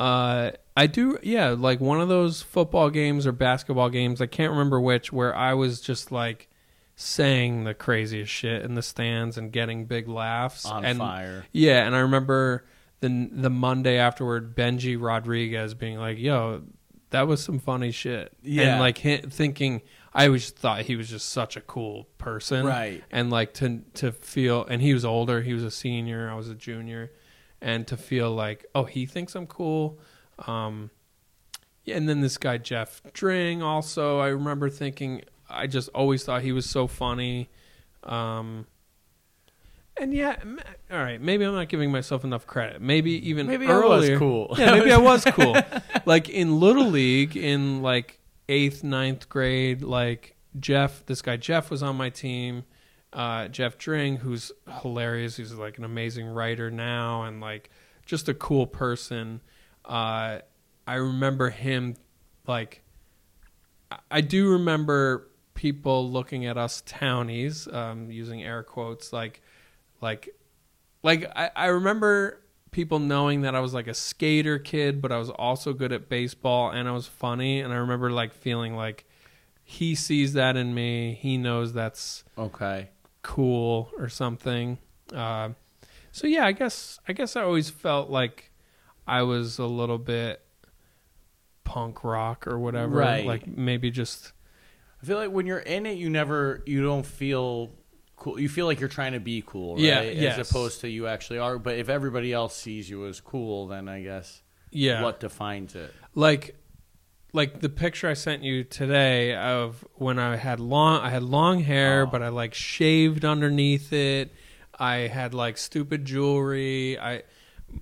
uh, I do yeah, like one of those football games or basketball games. I can't remember which, where I was just like saying the craziest shit in the stands and getting big laughs On and fire. yeah, and I remember the the Monday afterward, Benji Rodriguez being like, "Yo, that was some funny shit." Yeah. and like hi- thinking, I always thought he was just such a cool person, Right. And like to to feel, and he was older. He was a senior. I was a junior, and to feel like, oh, he thinks I'm cool. Um, yeah, and then this guy Jeff Dring also. I remember thinking, I just always thought he was so funny. Um, and yeah, m- all right. Maybe I'm not giving myself enough credit. Maybe even Maybe I was earlier. cool. Yeah, maybe I was cool. like in little league, in like eighth, ninth grade, like Jeff, this guy Jeff was on my team. uh, Jeff Dring, who's hilarious. He's like an amazing writer now and like just a cool person. Uh, I remember him like I- I do remember people looking at us townies, um, using air quotes, like like like I, I remember people knowing that I was like a skater kid, but I was also good at baseball and I was funny. And I remember like feeling like he sees that in me. He knows that's Okay. cool or something. Uh, so yeah, I guess I guess I always felt like I was a little bit punk rock or whatever. Right. Like maybe just I feel like when you're in it, you never, you don't feel cool. You feel like you're trying to be cool, right? Yeah, As yes. opposed to you actually are. But if everybody else sees you as cool, then I guess yeah. what defines it? like like the picture I sent you today of when I had long I had long hair Oh. but I like shaved underneath it. I had like stupid jewelry. I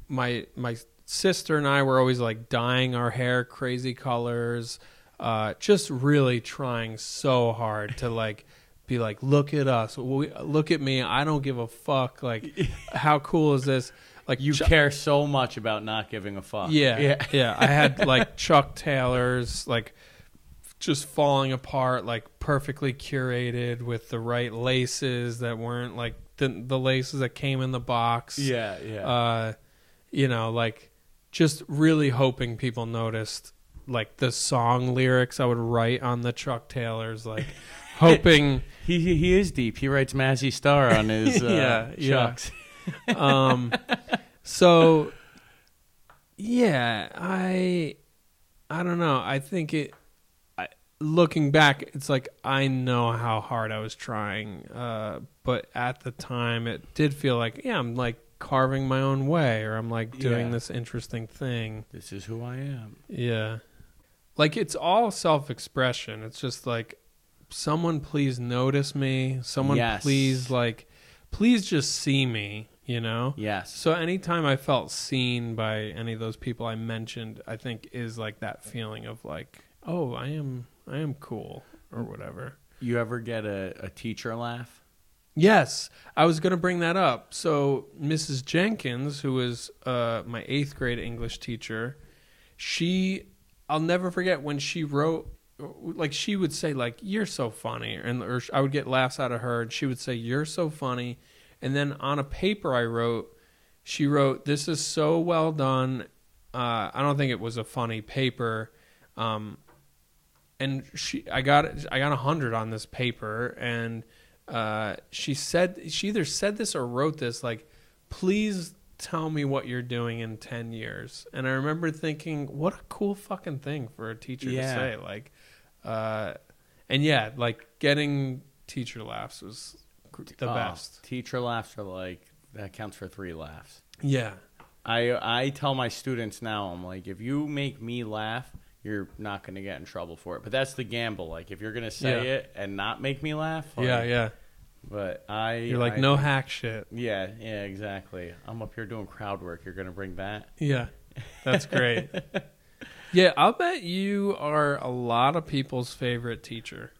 my my sister and I were always like dyeing our hair crazy colors. Uh just really trying so hard to like be like look at us. We, look at me. I don't give a fuck like how cool is this? Like You care so much about not giving a fuck. yeah, yeah. yeah, I had like Chuck Taylors, like just falling apart, like perfectly curated with the right laces that weren't like the the laces that came in the box. Yeah, yeah. Uh, you know, like just really hoping people noticed like the song lyrics I would write on the Chuck Taylors, like hoping. he, he he is deep. He writes Mazzy Star on his uh, Yeah, yeah. um so yeah i i don't know i think it I, looking back it's like i know how hard i was trying uh but at the time it did feel like yeah i'm like carving my own way or i'm like doing Yeah. this interesting thing This is who I am. yeah like it's all self-expression it's just like someone please notice me someone Yes. please like please just see me you know Yes. so anytime I felt seen by any of those people I mentioned, I think is like that feeling of like, oh, I am, I am cool or whatever. You ever get a, a teacher laugh? Yes, I was gonna bring that up. So Mrs. Jenkins, who was uh, my eighth grade English teacher, she, I'll never forget when she wrote. Like she would say, like you're so funny, and or I would get laughs out of her, and she would say you're so funny, and then on a paper I wrote, she wrote, "This is so well done." Uh, I don't think it was a funny paper, um, and she, I got, I got a hundred on this paper, and uh, she said, she either said this or wrote this, like, "Please tell me what you're doing in ten years." And I remember thinking, what a cool fucking thing for a teacher Yeah. to say, like, uh, and yeah, like getting teacher laughs was the Oh, best. Teacher laughs are like that counts for three laughs. Yeah. I I tell my students now, I'm like, if you make me laugh, you're not going to get in trouble for it. But that's the gamble. Like, if you're going to say Yeah. it and not make me laugh, like, yeah, yeah. But I, You're like I- no hack shit. Yeah, yeah, exactly. I'm up here doing crowd work. You're going to bring that. Yeah, that's great. yeah, I'll bet you are a lot of people's favorite teacher.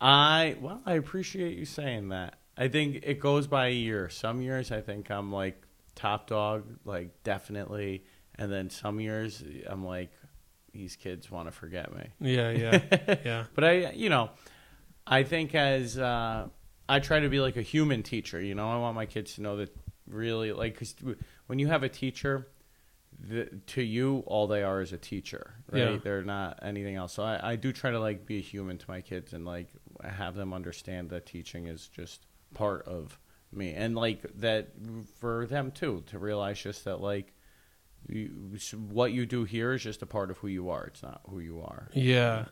I well, I appreciate you saying that. I think it goes by a year. Some years I think I'm like top dog, like definitely, and then some years I'm like these kids want to forget me. Yeah, yeah, yeah. But I, you know, I think as uh, I try to be like a human teacher. You know, I want my kids to know that really, like, because when you have a teacher, the, to you, all they are is a teacher, right? Yeah. They're not anything else. So I, I do try to like be a human to my kids and like have them understand that teaching is just part of me, and like that for them too to realize just that like. You, what you do here is just a part of who you are. It's not who you are. Yeah,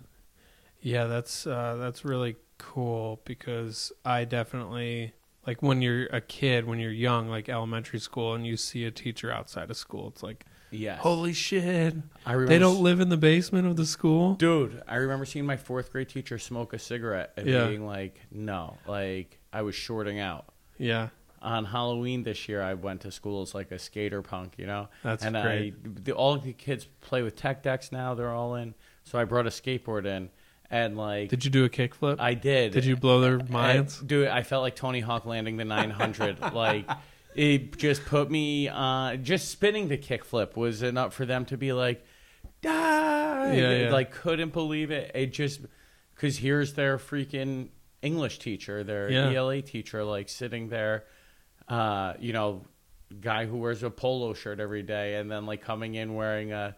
yeah. That's uh, that's really cool because I definitely like when you're a kid, when you're young, like elementary school, and you see a teacher outside of school. It's like, Yes. holy shit! I remember They don't live in the basement of the school. Dude, I remember seeing my fourth grade teacher smoke a cigarette and Yeah. being like, no, like I was shorting out. Yeah, On Halloween this year, I went to school as like a skater punk, you know? That's and great. I, the, all the kids play with tech decks now, they're all in. So I brought a skateboard in and like Did you do a kickflip? I did. Did you blow their minds? dude, I felt like Tony Hawk landing the 900. like it just put me uh just spinning the kickflip was enough for them to be like die. Yeah, yeah. Like couldn't believe it. It just cuz here's their freaking English teacher, their Yeah. ELA teacher like sitting there uh you know guy who wears a polo shirt every day and then like coming in wearing a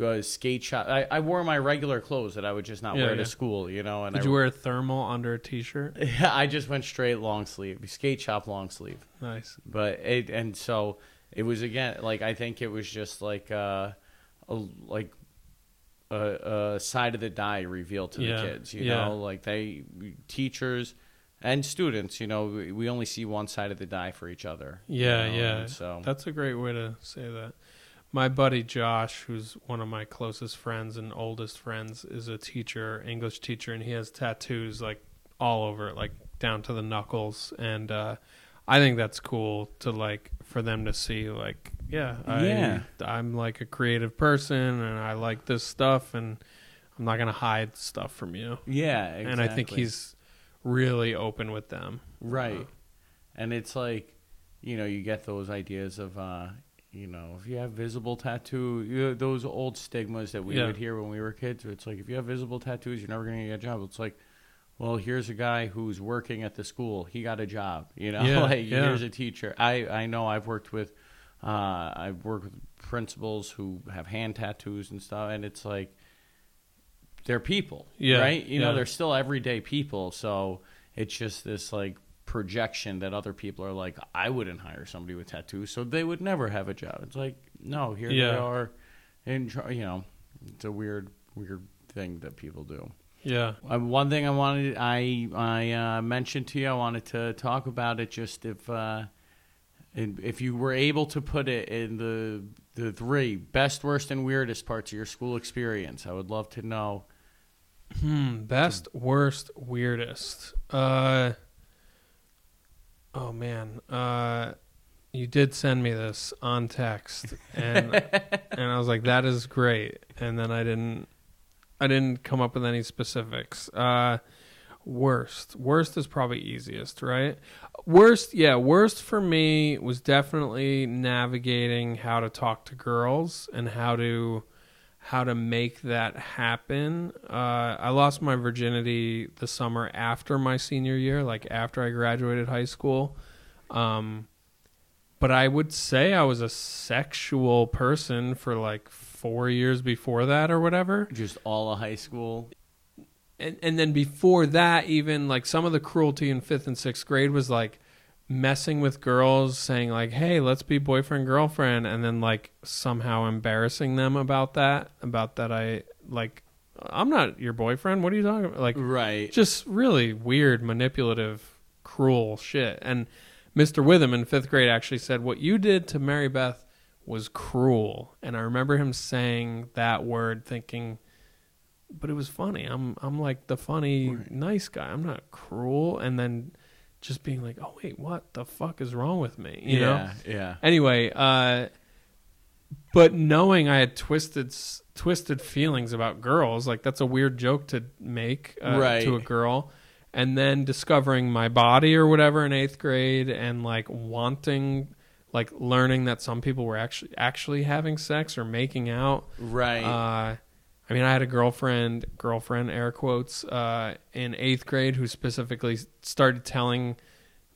a skate shop. I, I wore my regular clothes that I would just not Yeah, wear yeah. to school, you know. And Did I, you wear a thermal under a t-shirt? yeah, I just went straight long sleeve, skate shop long sleeve. Nice. But it and so it was again like I think it was just like uh, a like a, a side of the die revealed to Yeah, the kids. You yeah. know, like they teachers and students. You know, we, we only see one side of the die for each other. you Yeah, know, yeah. and So That's a great way to say that. My buddy Josh, who's one of my closest friends and oldest friends, is a teacher, English teacher, and he has tattoos like all over, like down to the knuckles. And uh, I think that's cool to like for them to see, like, yeah, I, Yeah. I'm like a creative person, and I like this stuff, and I'm not gonna hide stuff from you. yeah, exactly. And I think he's really open with them. Right. And it's like, you know, you get those ideas of, uh, you know, if you have visible tattoo, you those old stigmas that we Yeah. would hear when we were kids. It's like, if you have visible tattoos, you're never going to get a job. It's like, well, here's a guy who's working at the school. He got a job. You know, Yeah, like yeah. here's a teacher. I I know I've worked with, uh, I've worked with principals who have hand tattoos and stuff, and it's like, they're people, Yeah, right? You know, they're still everyday people. So it's just this like projection that other people are like, I wouldn't hire somebody with tattoos, so they would never have a job. It's like, no, here they are, and you know, it's a weird, weird thing that people do. Yeah. Uh, one thing I wanted, I I uh, mentioned to you, I wanted to talk about it. Just if uh, if you were able to put it in the the three best, worst, and weirdest parts of your school experience, I would love to know. Hmm. Best, worst, weirdest. Uh. Oh man. Uh, you did send me this on text, and and I was like, that is great. And then I didn't, I didn't come up with any specifics. Uh, worst, worst is probably easiest, right? Worst, yeah, worst for me was definitely navigating how to talk to girls and how to how to make that happen. Uh, I lost my virginity the summer after my senior year, like after I graduated high school. Um, but I would say I was a sexual person for like four years before that or whatever. Just all of high school. And, and then before that, even like some of the cruelty in fifth and sixth grade was like messing with girls, saying like, "Hey, let's be boyfriend girlfriend," and then like somehow embarrassing them about that, about that I like, I'm not your boyfriend. What are you talking about? Like, Right. just really weird, manipulative, cruel shit. And Mr. Witham in fifth grade actually said, What you did to Mary Beth was cruel. And I remember him saying that word thinking, but it was funny. I'm I'm like the funny, Right. nice guy. I'm not cruel. And then just being like, Oh wait, what the fuck is wrong with me? You know? yeah, yeah. Anyway, uh, but knowing I had twisted twisted feelings about girls, like that's a weird joke to make uh, Right. to a girl, and then discovering my body or whatever in eighth grade, and like wanting, like learning that some people were actually actually having sex or making out. Right. Uh, I mean, I had a girlfriend, girlfriend, air quotes, uh, in eighth grade who specifically started telling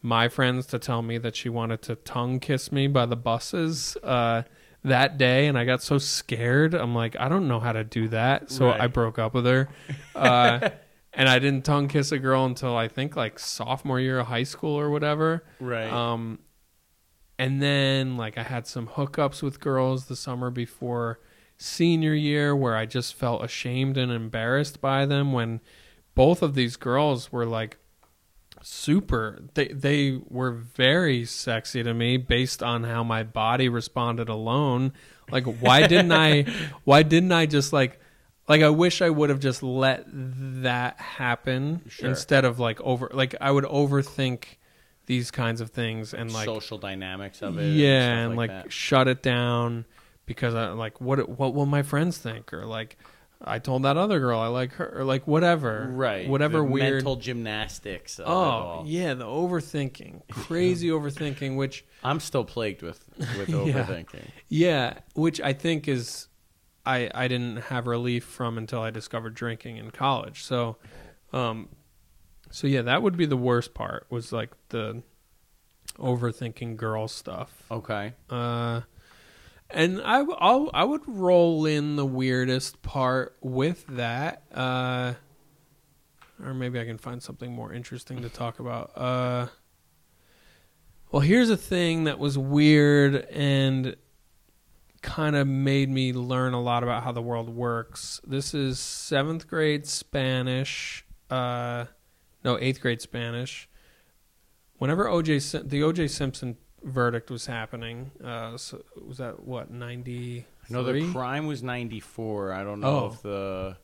my friends to tell me that she wanted to tongue kiss me by the buses uh, that day. And I got so scared. I'm like, I don't know how to do that. So Right. I broke up with her. Uh, and I didn't tongue kiss a girl until I think like sophomore year of high school or whatever. right. Um, and then like I had some hookups with girls the summer before senior year where I just felt ashamed and embarrassed by them when both of these girls were like super they they were very sexy to me based on how my body responded alone like why didn't i why didn't i just like like i wish i would have just let that happen Sure. instead of like over like i would overthink these kinds of things and like social dynamics of it. yeah and, and stuff like, shut it down because I like what what will my friends think or like I told that other girl I like her, or like whatever, Right. Whatever the weird. mental gymnastics. Of it oh all. yeah, the overthinking, crazy overthinking, which I'm still plagued with with Yeah. overthinking. yeah, which I think is, I I didn't have relief from until I discovered drinking in college. So, um, so yeah, that would be the worst part was like the overthinking girl stuff. Okay. Uh, and I, I'll, I would roll in the weirdest part with that. Uh, or maybe I can find something more interesting to talk about. Uh, well, here's a thing that was weird and kind of made me learn a lot about how the world works. This is seventh grade Spanish. Uh, no, eighth grade Spanish. Whenever OJ the OJ Simpson verdict was happening, uh, so was that what ninety? No, the crime was 94. I don't know Oh. if the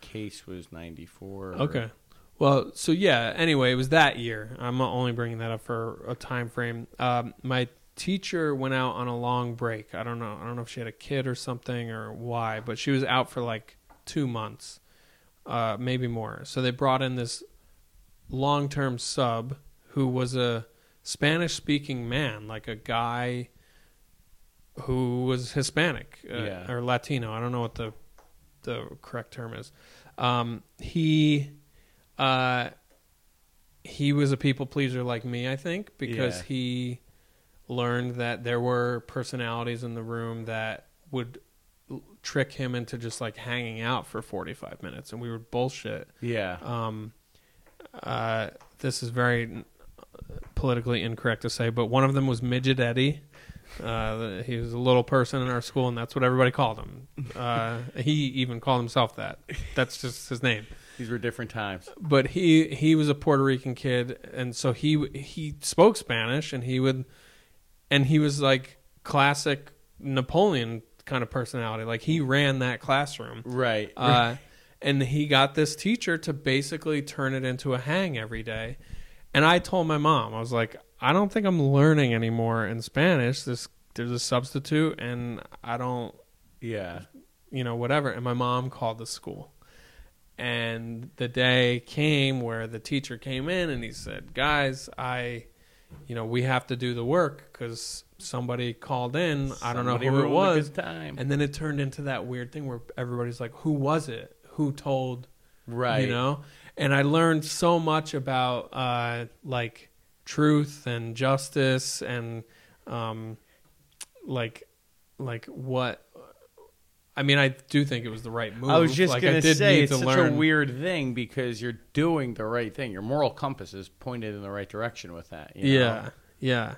case was 94. or- Okay. Well, so yeah. Anyway, it was that year. I'm only bringing that up for a time frame. Um, my teacher went out on a long break. I don't know. I don't know if she had a kid or something or why, but she was out for like two months, uh, maybe more. So they brought in this long-term sub who was a Spanish-speaking man, like a guy who was Hispanic uh, Yeah. or Latino. I don't know what the the correct term is. Um, he uh, he was a people pleaser like me, I think, because Yeah. he learned that there were personalities in the room that would l- trick him into just like hanging out for 45 minutes and we were bullshit Yeah. um, uh, this is very politically incorrect to say, but one of them was Midget Eddie. Uh, he was a little person in our school, and that's what everybody called him. Uh, he even called himself that. That's just his name. These were different times. But he he was a Puerto Rican kid, and so he he spoke Spanish, and he would, and he was like classic Napoleon kind of personality. Like he ran that classroom. Right. Uh, and he got this teacher to basically turn it into a hang every day. And I told my mom, I was like, I don't think I'm learning anymore in Spanish. This there's a substitute, and I don't, yeah. you know, whatever. And my mom called the school. And the day came where the teacher came in and he said, "Guys, I, you know, we have to do the work because somebody called in. I don't know Somebody who it ruined a was." good time. And then it turned into that weird thing where everybody's like, "Who was it? Who told?" right. You know. And I learned so much about uh, like truth and justice and um, like like what. I mean, I do think it was the right move. I was just like, gonna I did say it's to such learn. a weird thing because you're doing the right thing. Your moral compass is pointed in the right direction with that. you know? Yeah, yeah.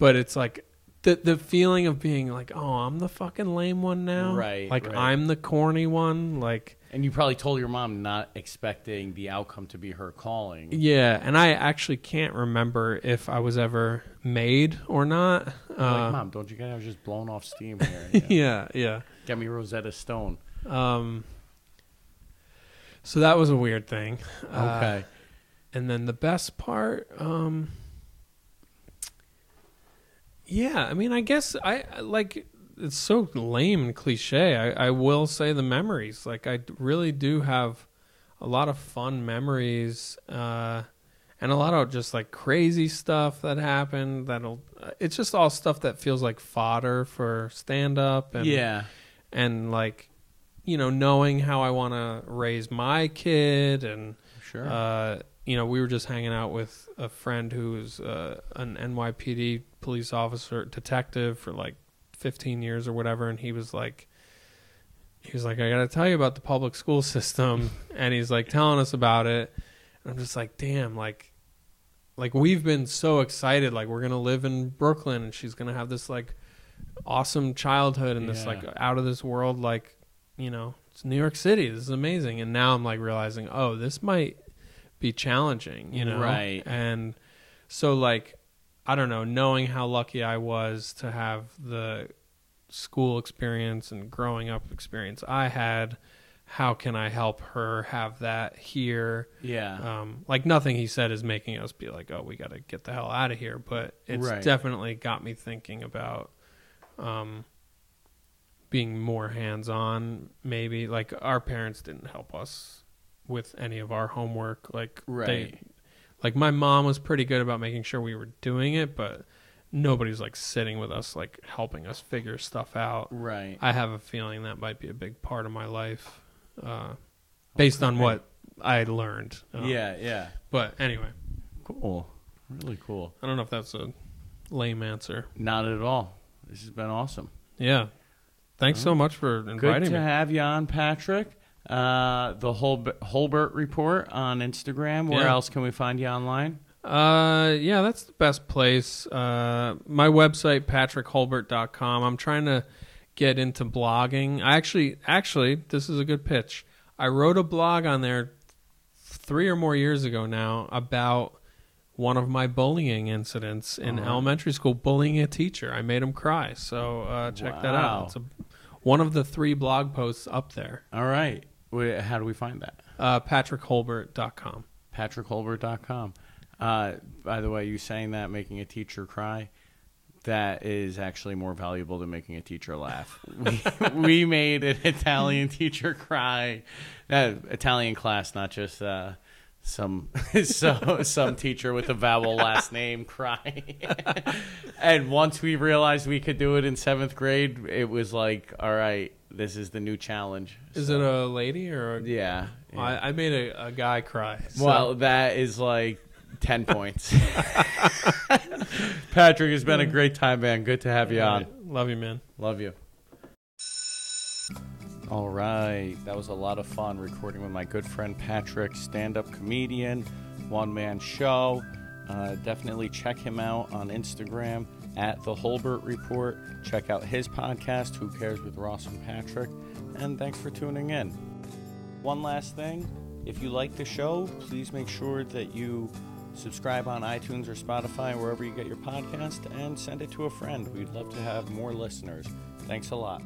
But it's like the the feeling of being like, oh, I'm the fucking lame one now. Right, Like right. I'm the corny one. Like And you probably told your mom not expecting the outcome to be her calling. yeah. And I actually can't remember if I was ever made or not. Like, Uh, mom, don't you get I was just blown off steam here. Yeah. yeah, yeah. Get me Rosetta Stone. Um. So that was a weird thing. Uh, Okay. and then the best part um yeah i mean i guess I- like it's so lame and cliche I, I will say the memories like I really do have a lot of fun memories uh and a lot of just like crazy stuff that happened that'll uh, it's just all stuff that feels like fodder for stand up and yeah. and like you know knowing how i want to raise my kid and Sure. uh, you know, we were just hanging out with a friend who was uh, an NYPD police officer, detective for like 15 years or whatever, and he was like, he was like, I got to tell you about the public school system, and he's like telling us about it, and I'm just like, damn, like, like we've been so excited, like we're gonna live in Brooklyn, and she's gonna have this like awesome childhood and this Yeah. like out of this world, like, you know, it's New York City, this is amazing, and now I'm like realizing, oh, this might be challenging, you know? Right. And so, like, I don't know, knowing how lucky I was to have the school experience and growing up experience I had, how can I help her have that here? yeah. Um, like, nothing he said is making us be like, oh, we got to get the hell out of here. But it's Right. definitely got me thinking about um, being more hands on. Maybe like our parents didn't help us with any of our homework. Like Right. they, like my mom was pretty good about making sure we were doing it, but nobody's like sitting with us, like helping us figure stuff out. Right. I have a feeling that might be a big part of my life, uh, based on what I learned. Uh, yeah, yeah. But anyway, Cool. Really cool. I don't know if that's a lame answer. Not at all. This has been awesome. Yeah. Thanks so much for Good inviting to me. have you on, Patrick. Uh, the Holb- Holbert Report on Instagram. Where Yeah. else can we find you online? Uh, yeah, that's the best place. Uh, my website, patrickholbert.com. I'm trying to get into blogging. I actually, actually, this is a good pitch. I wrote a blog on there three or more years ago now about one of my bullying incidents in Uh-huh. elementary school, bullying a teacher. I made him cry. So uh, check that Wow. out. It's a, one of the three blog posts up there. All right. Wait, How do we find that? Uh, patrickholbert.com. PatrickHolbert.com. Uh, by the way, you saying that, making a teacher cry, that is actually more valuable than making a teacher laugh. we, we made an Italian teacher cry. Uh, Italian class, not just uh, some so, some teacher with a vowel last name crying. and once we realized we could do it in seventh grade, it was like, all right, this is the new challenge. Is So- it a lady or a yeah. yeah. I, I made a, a guy cry. so- Well, that is like 10 points. Patrick, it's been a great time, man. Good to have you on. Love you, man. Love you. All right. That was a lot of fun recording with my good friend Patrick, stand up comedian, one man show. Uh, definitely check him out on Instagram at The Holbert Report. Check out his podcast, Who Cares with Ross and Patrick. And thanks for tuning in. One last thing if you like the show, please make sure that you subscribe on iTunes or Spotify, wherever you get your podcast, and send it to a friend. We'd love to have more listeners. Thanks a lot.